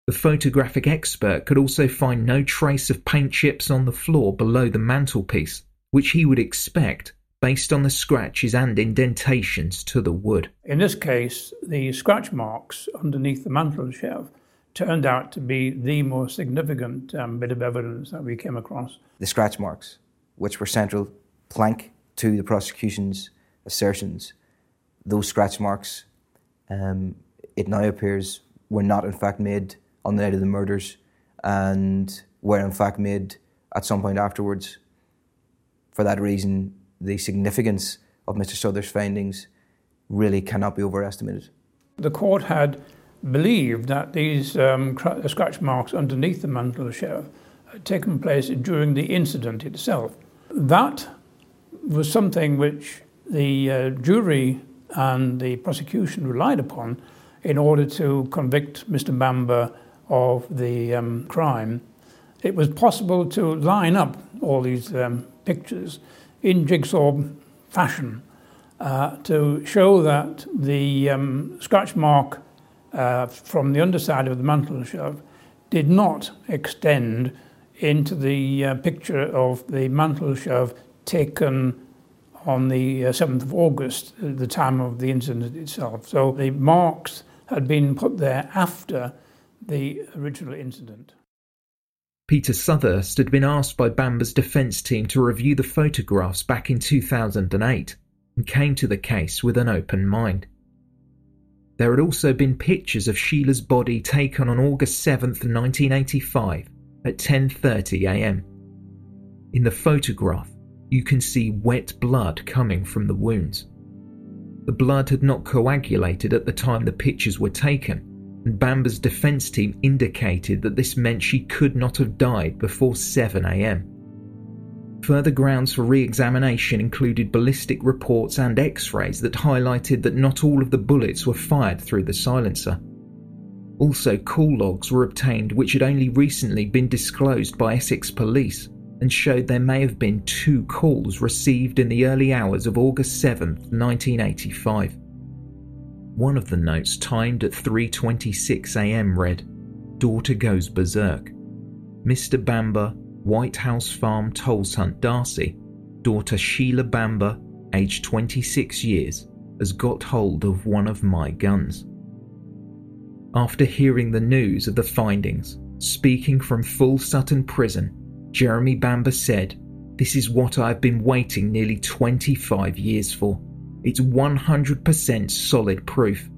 The photographic expert could also find no trace of paint chips on the floor below the mantelpiece, which he would expect based on the scratches and indentations to the wood. In this case, the scratch marks underneath the mantel shelf turned out to be the most significant um, bit of evidence that we came across. The scratch marks, which were central plank to the prosecution's assertions, those scratch marks, um, it now appears, were not in fact made on the night of the murders and were in fact made at some point afterwards. For that reason, the significance of Mr. Sutherst's findings really cannot be overestimated. The court had believed that these um, scratch marks underneath the mantel shelf had taken place during the incident itself. That was something which the uh, jury and the prosecution relied upon in order to convict Mr. Bamber of the um, crime. It was possible to line up all these um, pictures in jigsaw fashion uh, to show that the um, scratch mark uh, from the underside of the mantel shelf did not extend into the uh, picture of the mantel shelf taken on the 7th uh, of August, uh, the time of the incident itself. So the marks had been put there after the original incident. Peter Sutherst had been asked by Bamber's defence team to review the photographs back in 2008 and came to the case with an open mind. There had also been pictures of Sheila's body taken on August 7, 1985 at 10:30 a.m. In the photograph, you can see wet blood coming from the wounds. The blood had not coagulated at the time the pictures were taken, and Bamber's defence team indicated that this meant she could not have died before 7am. Further grounds for re examination included ballistic reports and x rays that highlighted that not all of the bullets were fired through the silencer. Also, call logs were obtained which had only recently been disclosed by Essex Police and showed there may have been two calls received in the early hours of August 7, 1985. One of the notes timed at 3:26 a.m. read, "Daughter goes berserk. Mr. Bamber, White House Farm Tolleshunt D'Arcy, daughter Sheila Bamber, aged 26 years, has got hold of one of my guns." After hearing the news of the findings, speaking from Full Sutton Prison, Jeremy Bamber said, This is what I've been waiting nearly 25 years for. It's 100% solid proof.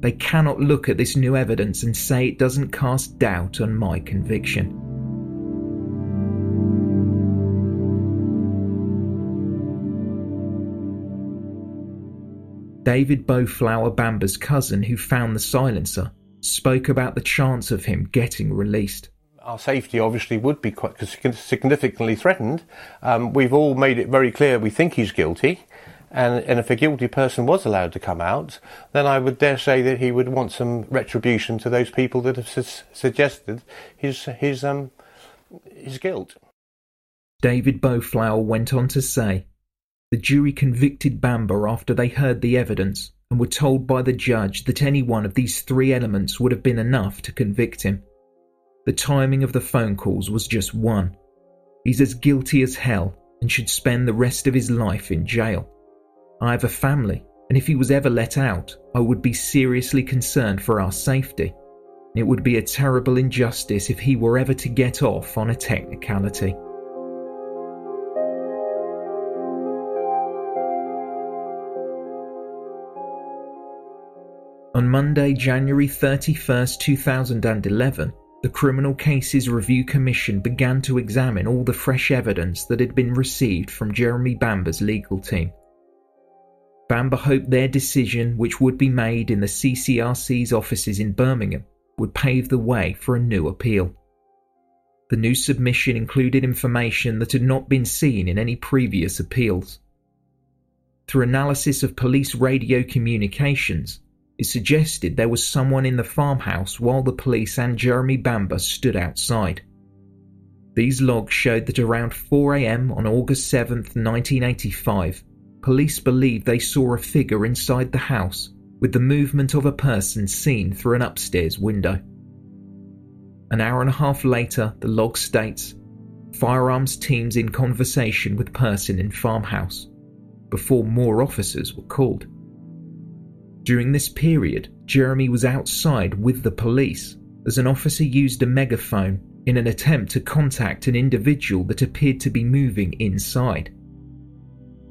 They cannot look at this new evidence and say it doesn't cast doubt on my conviction. David Boutflour Bamber's cousin, who found the silencer, spoke about the chance of him getting released our safety obviously would be quite significantly threatened. Um, we've all made it very clear we think he's guilty. And, and, if a guilty person was allowed to come out, then I would dare say that he would want some retribution to those people that have su- suggested his his um his guilt. David Boutflour went on to say, the jury convicted Bamber after they heard the evidence and were told by the judge that any one of these three elements would have been enough to convict him. The timing of the phone calls was just one. He's as guilty as hell and should spend the rest of his life in jail. I have a family, and if he was ever let out, I would be seriously concerned for our safety. It would be a terrible injustice if he were ever to get off on a technicality. On Monday, January 31st, 2011, the Criminal Cases Review Commission began to examine all the fresh evidence that had been received from Jeremy Bamber's legal team. Bamber hoped their decision, which would be made in the CCRC's offices in Birmingham, would pave the way for a new appeal. The new submission included information that had not been seen in any previous appeals. Through analysis of police radio communications, it suggested there was someone in the farmhouse while the police and Jeremy Bamber stood outside. These logs showed that around 4am on August 7, 1985, police believed they saw a figure inside the house with the movement of a person seen through an upstairs window. An hour and a half later, the log states firearms teams in conversation with person in farmhouse before more officers were called. During this period, Jeremy was outside with the police as an officer used a megaphone in an attempt to contact an individual that appeared to be moving inside.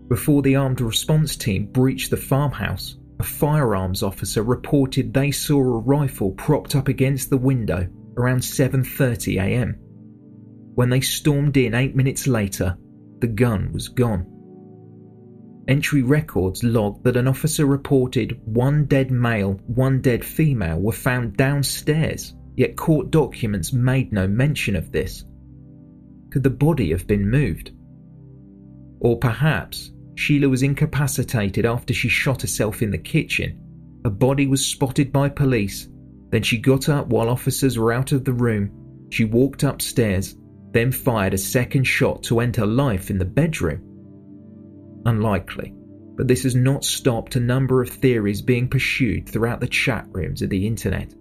Before the armed response team breached the farmhouse, a firearms officer reported they saw a rifle propped up against the window around 7:30 a.m. When they stormed in 8 minutes later, the gun was gone. Entry records logged that an officer reported one dead male, one dead female were found downstairs, yet court documents made no mention of this. Could the body have been moved? Or perhaps Sheila was incapacitated after she shot herself in the kitchen. Her body was spotted by police. Then she got up while officers were out of the room. She walked upstairs, then fired a second shot to end her life in the bedroom. Unlikely, but this has not stopped a number of theories being pursued throughout the chat rooms of the internet.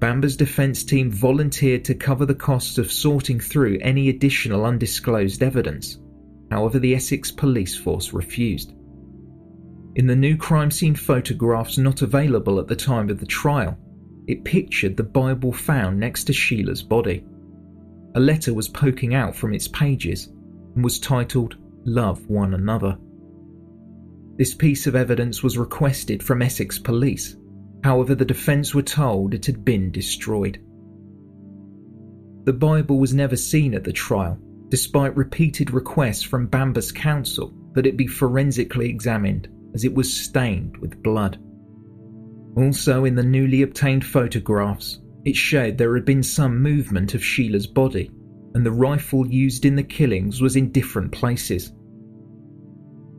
Bamber's defense team volunteered to cover the costs of sorting through any additional undisclosed evidence. However, the Essex police force refused. In the new crime scene photographs not available at the time of the trial, it pictured the Bible found next to Sheila's body. A letter was poking out from its pages and was titled Love One Another. This piece of evidence was requested from Essex police, however, the defence were told it had been destroyed. The Bible was never seen at the trial, despite repeated requests from Bamber's counsel that it be forensically examined as it was stained with blood. Also, in the newly obtained photographs, it showed there had been some movement of Sheila's body, and the rifle used in the killings was in different places.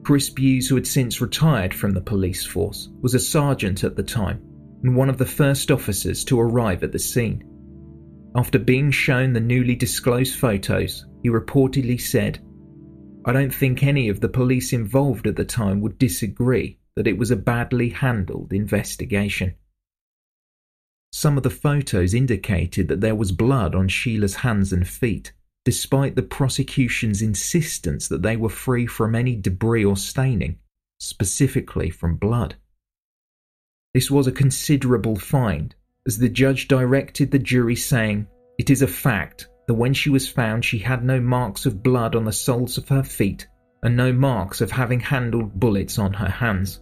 Chris Bews, who had since retired from the police force, was a sergeant at the time and one of the first officers to arrive at the scene. After being shown the newly disclosed photos, he reportedly said, I don't think any of the police involved at the time would disagree that it was a badly handled investigation. Some of the photos indicated that there was blood on Sheila's hands and feet, despite the prosecution's insistence that they were free from any debris or staining, specifically from blood. This was a considerable find, as the judge directed the jury, saying, It is a fact that when she was found, she had no marks of blood on the soles of her feet and no marks of having handled bullets on her hands.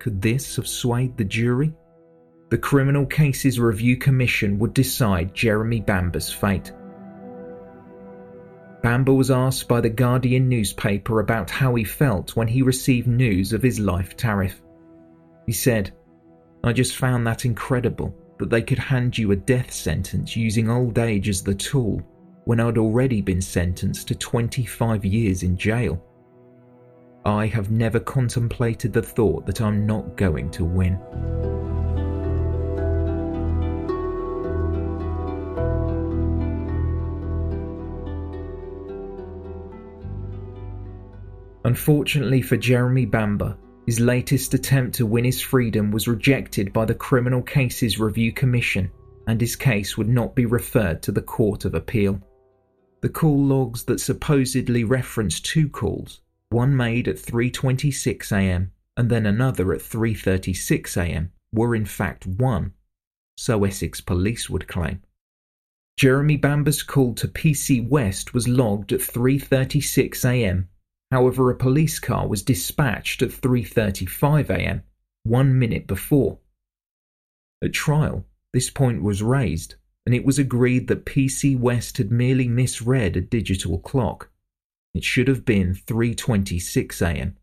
Could this have swayed the jury? The Criminal Cases Review Commission would decide Jeremy Bamber's fate. Bamber was asked by the Guardian newspaper about how he felt when he received news of his life tariff. He said, I just found that incredible that they could hand you a death sentence using old age as the tool when I'd already been sentenced to 25 years in jail. I have never contemplated the thought that I'm not going to win. Unfortunately for Jeremy Bamber, his latest attempt to win his freedom was rejected by the Criminal Cases Review Commission, and his case would not be referred to the Court of Appeal. The call logs that supposedly reference two calls, one made at 3:26 a.m. and then another at 3:36 a.m., were in fact one, so Essex police would claim. Jeremy Bamber's call to PC West was logged at 3:36 a.m. However, a police car was dispatched at 3:35 a.m., 1 minute before. At trial, this point was raised, and it was agreed that PC West had merely misread a digital clock. It should have been 3:26 a.m.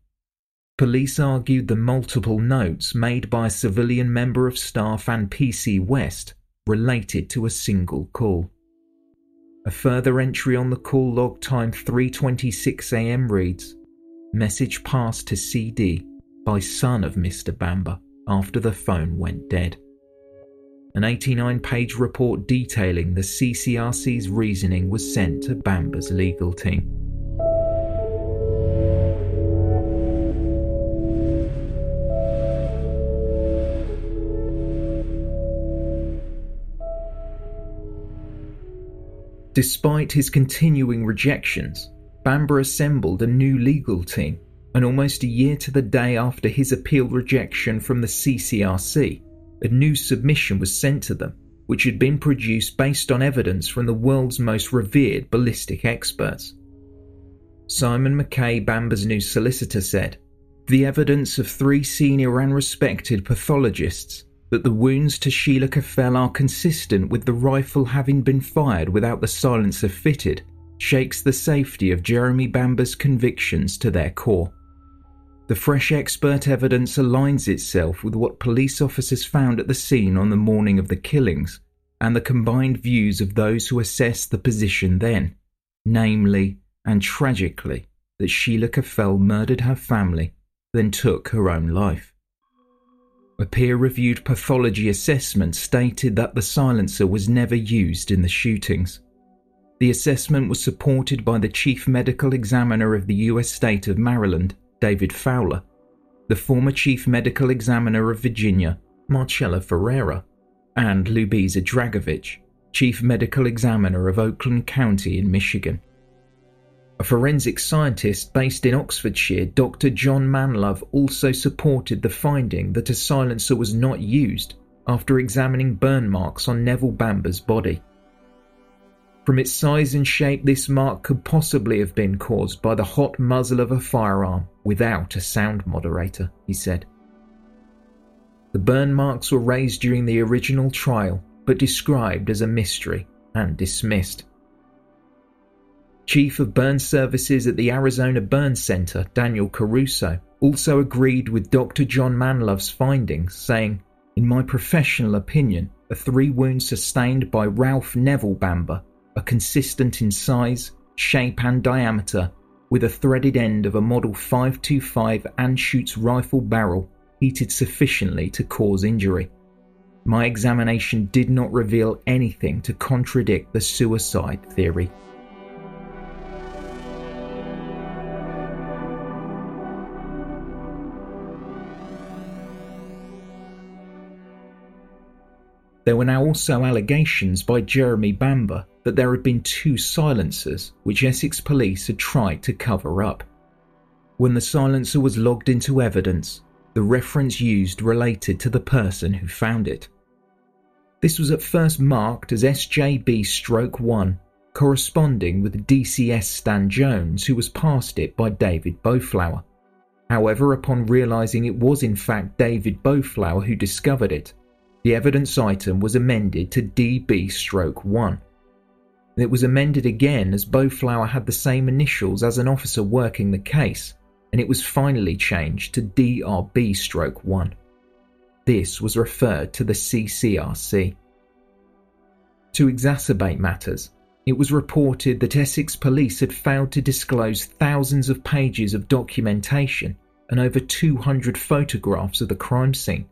Police argued the multiple notes made by a civilian member of staff and PC West related to a single call. A further entry on the call log time 3:26am reads: Message passed to CD by son of Mr. Bamber after the phone went dead. An 89 page report detailing the CCRC's reasoning was sent to Bamber's legal team. Despite his continuing rejections, Bamber assembled a new legal team, and almost a year to the day after his appeal rejection from the CCRC, a new submission was sent to them, which had been produced based on evidence from the world's most revered ballistic experts. Simon McKay Bamber's new solicitor said, The evidence of three senior and respected pathologists that the wounds to Sheila Caffell are consistent with the rifle having been fired without the silencer fitted shakes the safety of Jeremy Bamber's convictions to their core. The fresh expert evidence aligns itself with what police officers found at the scene on the morning of the killings and the combined views of those who assessed the position then, namely and tragically that Sheila Caffell murdered her family, then took her own life. A peer reviewed pathology assessment stated that the silencer was never used in the shootings. The assessment was supported by the Chief Medical Examiner of the US state of Maryland, David Fowler, the former Chief Medical Examiner of Virginia, Marcella Ferreira, and Ljubisa Dragovic, Chief Medical Examiner of Oakland County in Michigan. A forensic scientist based in Oxfordshire, Dr. John Manlove, also supported the finding that a silencer was not used after examining burn marks on Neville Bamber's body. From its size and shape, this mark could possibly have been caused by the hot muzzle of a firearm without a sound moderator, he said. The burn marks were raised during the original trial, but described as a mystery and dismissed. Chief of Burn Services at the Arizona Burn Center, Daniel Caruso, also agreed with Dr. John Manlove's findings, saying, In my professional opinion, the three wounds sustained by Ralph Neville Bamber are consistent in size, shape, and diameter, with a threaded end of a Model 525 Anschutz rifle barrel heated sufficiently to cause injury. My examination did not reveal anything to contradict the suicide theory. There were now also allegations by Jeremy Bamber that there had been two silencers which Essex police had tried to cover up. When the silencer was logged into evidence, the reference used related to the person who found it. This was at first marked as SJB stroke 1, corresponding with DCS Stan Jones, who was passed it by David Boutflour. However, upon realizing it was in fact David Boutflour who discovered it, the evidence item was amended to DB stroke 1. It was amended again as Boutflour had the same initials as an officer working the case, and it was finally changed to DRB stroke 1. This was referred to the CCRC. To exacerbate matters, it was reported that Essex police had failed to disclose thousands of pages of documentation and over 200 photographs of the crime scene.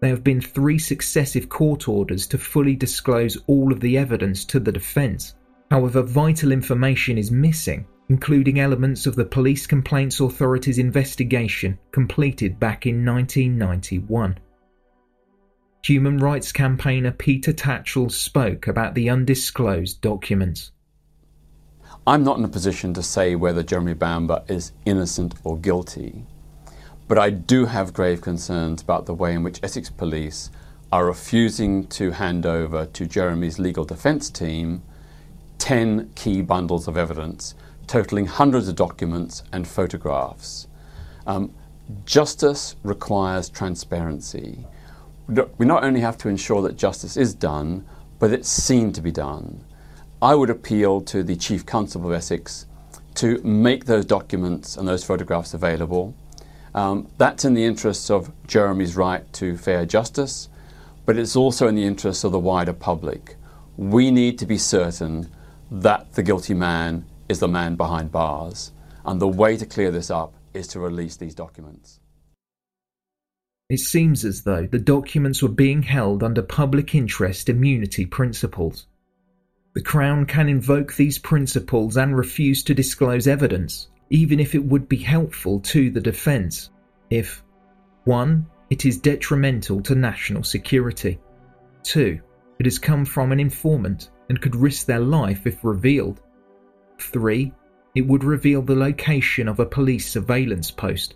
There have been three successive court orders to fully disclose all of the evidence to the defence. However, vital information is missing, including elements of the Police Complaints Authority's investigation completed back in 1991. Human rights campaigner Peter Tatchell spoke about the undisclosed documents. I'm not in a position to say whether Jeremy Bamber is innocent or guilty. But I do have grave concerns about the way in which Essex Police are refusing to hand over to Jeremy's legal defence team 10 key bundles of evidence, totaling hundreds of documents and photographs. Um, justice requires transparency. We not only have to ensure that justice is done, but it's seen to be done. I would appeal to the Chief Constable of Essex to make those documents and those photographs available um, that's in the interests of Jeremy's right to fair justice, but it's also in the interests of the wider public. We need to be certain that the guilty man is the man behind bars, and the way to clear this up is to release these documents. It seems as though the documents were being held under public interest immunity principles. The Crown can invoke these principles and refuse to disclose evidence, even if it would be helpful to the defence, if 1. It is detrimental to national security. 2. It has come from an informant, and could risk their life if revealed. 3. It would reveal the location of a police surveillance post.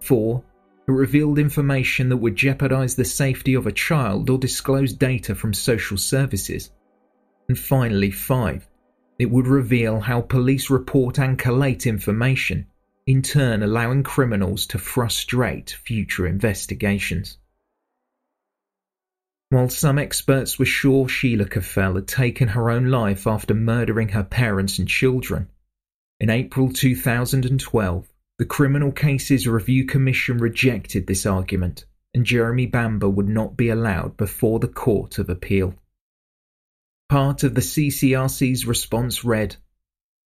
4. It revealed information that would jeopardize the safety of a child or disclose data from social services. And finally, 5. It would reveal how police report and collate information, in turn allowing criminals to frustrate future investigations. While some experts were sure Sheila Caffell had taken her own life after murdering her parents and children, in April 2012, the Criminal Cases Review Commission rejected this argument, and Jeremy Bamber would not be allowed before the Court of Appeal. Part of the CCRC's response read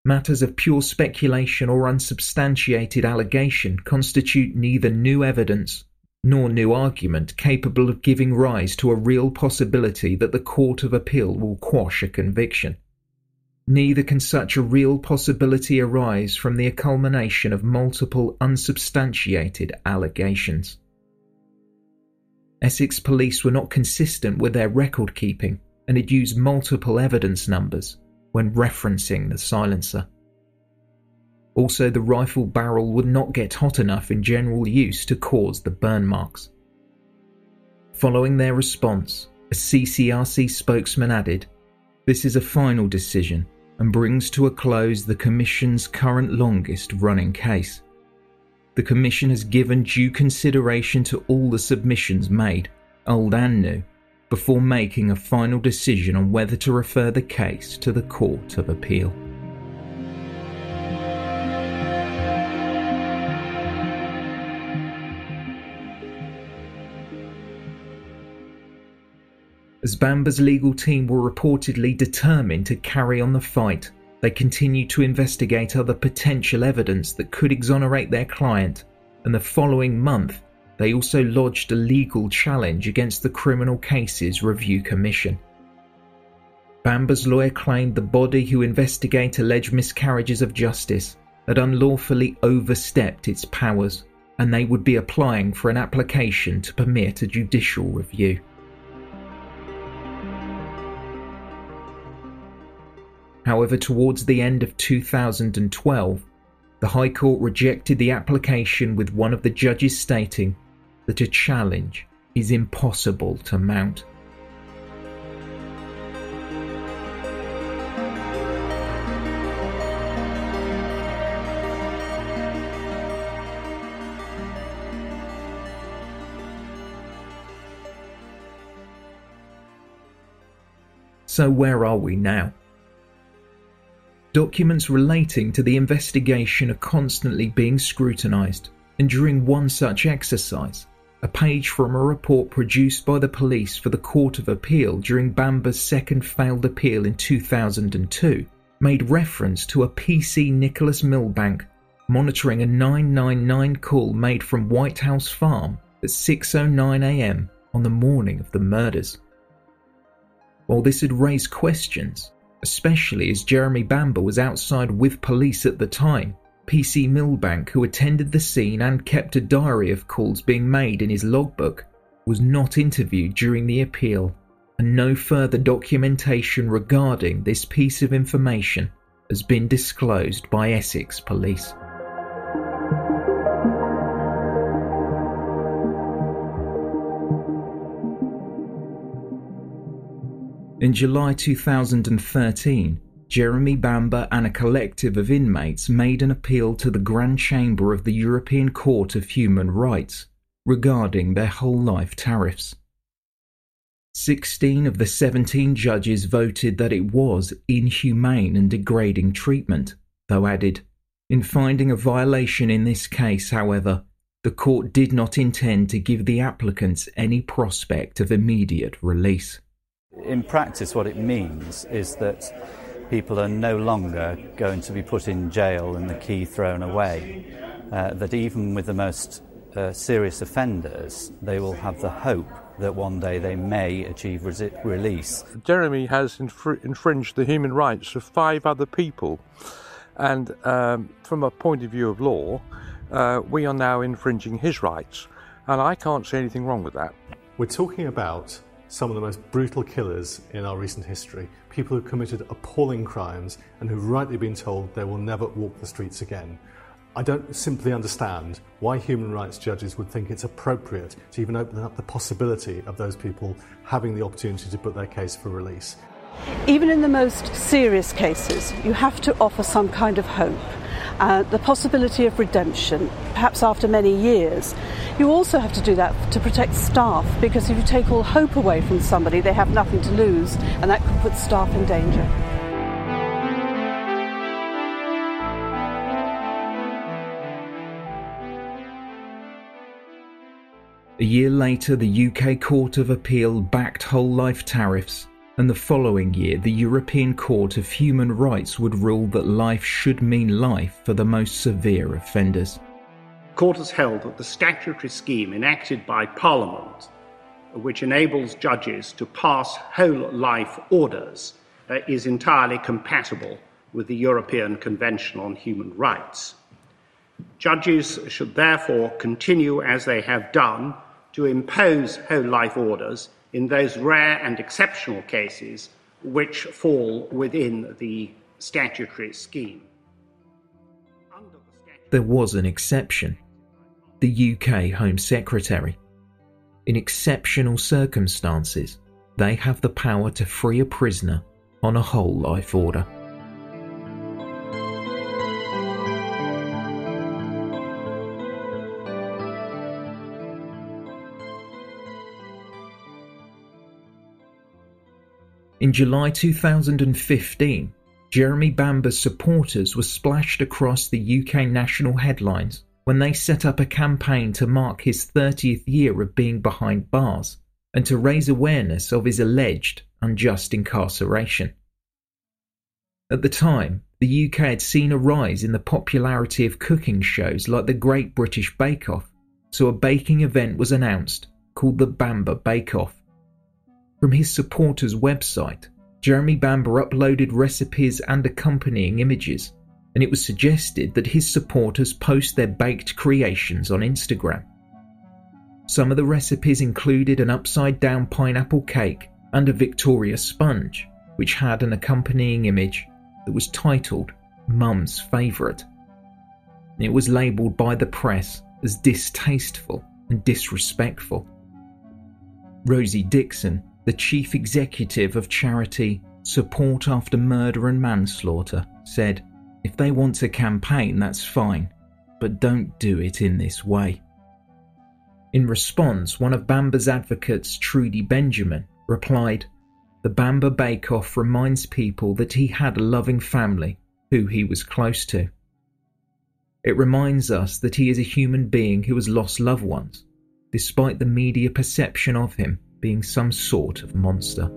Matters of pure speculation or unsubstantiated allegation constitute neither new evidence nor new argument capable of giving rise to a real possibility that the Court of Appeal will quash a conviction. Neither can such a real possibility arise from the culmination of multiple unsubstantiated allegations. Essex police were not consistent with their record keeping and had used multiple evidence numbers when referencing the silencer. Also, the rifle barrel would not get hot enough in general use to cause the burn marks. Following their response, a CCRC spokesman added, This is a final decision and brings to a close the Commission's current longest running case. The Commission has given due consideration to all the submissions made, old and new, before making a final decision on whether to refer the case to the Court of Appeal. As Bamber's legal team were reportedly determined to carry on the fight, they continued to investigate other potential evidence that could exonerate their client, and the following month, they also lodged a legal challenge against the Criminal Cases Review Commission. Bamber's lawyer claimed the body who investigate alleged miscarriages of justice had unlawfully overstepped its powers, and they would be applying for an application to permit a judicial review. However, towards the end of 2012, the High Court rejected the application with one of the judges stating that a challenge is impossible to mount. So, where are we now? Documents relating to the investigation are constantly being scrutinised, and during one such exercise, a page from a report produced by the police for the Court of Appeal during Bamber's second failed appeal in 2002 made reference to a PC Nicholas Milbank monitoring a 999 call made from White House Farm at 6.09am on the morning of the murders. While this had raised questions, especially as Jeremy Bamber was outside with police at the time. PC Milbank, who attended the scene and kept a diary of calls being made in his logbook, was not interviewed during the appeal, and no further documentation regarding this piece of information has been disclosed by Essex Police. In July 2013, Jeremy Bamber and a collective of inmates made an appeal to the Grand Chamber of the European Court of Human Rights regarding their whole life tariffs. 16 of the 17 judges voted that it was inhumane and degrading treatment, though added, in finding a violation in this case, however, the court did not intend to give the applicants any prospect of immediate release. In practice, what it means is that people are no longer going to be put in jail and the key thrown away. Uh, that even with the most uh, serious offenders, they will have the hope that one day they may achieve resi- release. Jeremy has infr- infringed the human rights of five other people, and um, from a point of view of law, uh, we are now infringing his rights, and I can't see anything wrong with that. We're talking about some of the most brutal killers in our recent history, people who committed appalling crimes and who've rightly been told they will never walk the streets again. I don't simply understand why human rights judges would think it's appropriate to even open up the possibility of those people having the opportunity to put their case for release. Even in the most serious cases, you have to offer some kind of hope. Uh, the possibility of redemption, perhaps after many years. You also have to do that to protect staff because if you take all hope away from somebody, they have nothing to lose, and that could put staff in danger. A year later, the UK Court of Appeal backed whole life tariffs, and the following year, the European Court of Human Rights would rule that life should mean life for the most severe offenders. The court has held that the statutory scheme enacted by Parliament, which enables judges to pass whole life orders, uh, is entirely compatible with the European Convention on Human Rights. Judges should therefore continue, as they have done, to impose whole life orders in those rare and exceptional cases which fall within the statutory scheme. There was an exception the UK Home Secretary. In exceptional circumstances, they have the power to free a prisoner on a whole life order. In July 2015, Jeremy Bamber's supporters were splashed across the UK national headlines when they set up a campaign to mark his 30th year of being behind bars and to raise awareness of his alleged unjust incarceration. At the time, the UK had seen a rise in the popularity of cooking shows like the Great British Bake Off, so a baking event was announced called the Bamber Bake Off. From his supporters' website, Jeremy Bamber uploaded recipes and accompanying images, and it was suggested that his supporters post their baked creations on Instagram. Some of the recipes included an upside down pineapple cake and a Victoria sponge, which had an accompanying image that was titled Mum's Favourite. It was labelled by the press as distasteful and disrespectful. Rosie Dixon the chief executive of charity Support After Murder and Manslaughter, said, If they want to campaign, that's fine, but don't do it in this way. In response, one of Bamber's advocates, Trudy Benjamin, replied, The Bamber Bake Off reminds people that he had a loving family who he was close to. It reminds us that he is a human being who has lost loved ones, despite the media perception of him being some sort of monster.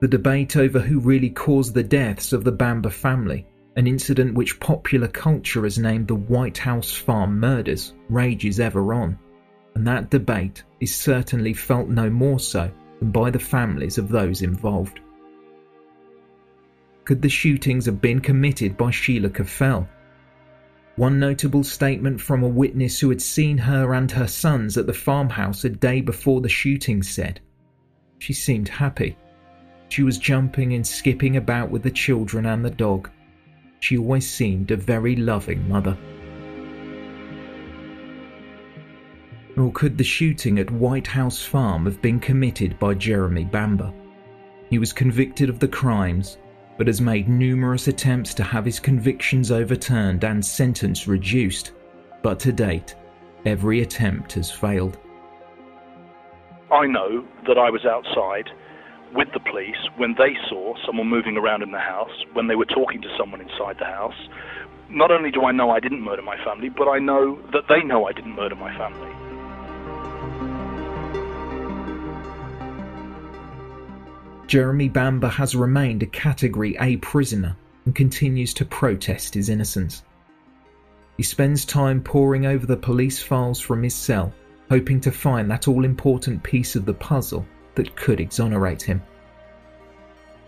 The debate over who really caused the deaths of the Bamber family, an incident which popular culture has named the White House Farm murders, rages ever on, and that debate is certainly felt no more so than by the families of those involved. Could the shootings have been committed by Sheila Caffell? One notable statement from a witness who had seen her and her sons at the farmhouse a day before the shooting said, She seemed happy. She was jumping and skipping about with the children and the dog. She always seemed a very loving mother. Or could the shooting at White House Farm have been committed by Jeremy Bamber? He was convicted of the crimes but has made numerous attempts to have his convictions overturned and sentence reduced. But to date, every attempt has failed. I know that I was outside with the police when they saw someone moving around in the house, when they were talking to someone inside the house. Not only do I know I didn't murder my family, but I know that they know I didn't murder my family. Jeremy Bamber has remained a Category A prisoner and continues to protest his innocence. He spends time poring over the police files from his cell, hoping to find that all important piece of the puzzle that could exonerate him.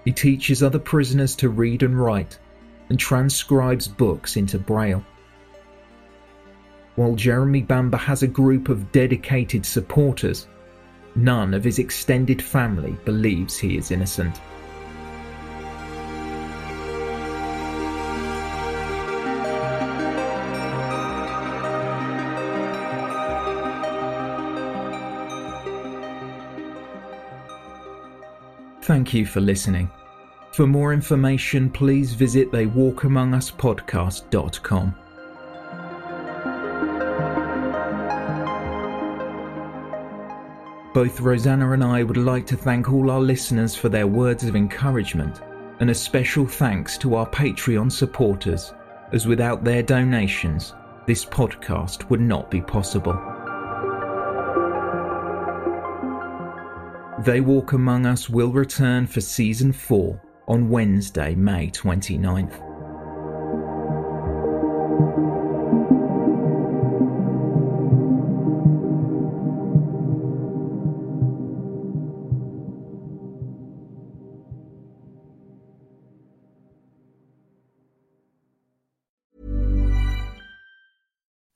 He teaches other prisoners to read and write and transcribes books into Braille. While Jeremy Bamber has a group of dedicated supporters, none of his extended family believes he is innocent. Thank you for listening. For more information, please visit theywalkamonguspodcast.com. Both Rosanna and I would like to thank all our listeners for their words of encouragement, and a special thanks to our Patreon supporters, as without their donations, this podcast would not be possible. They Walk Among Us will return for season 4 on Wednesday, May 29th.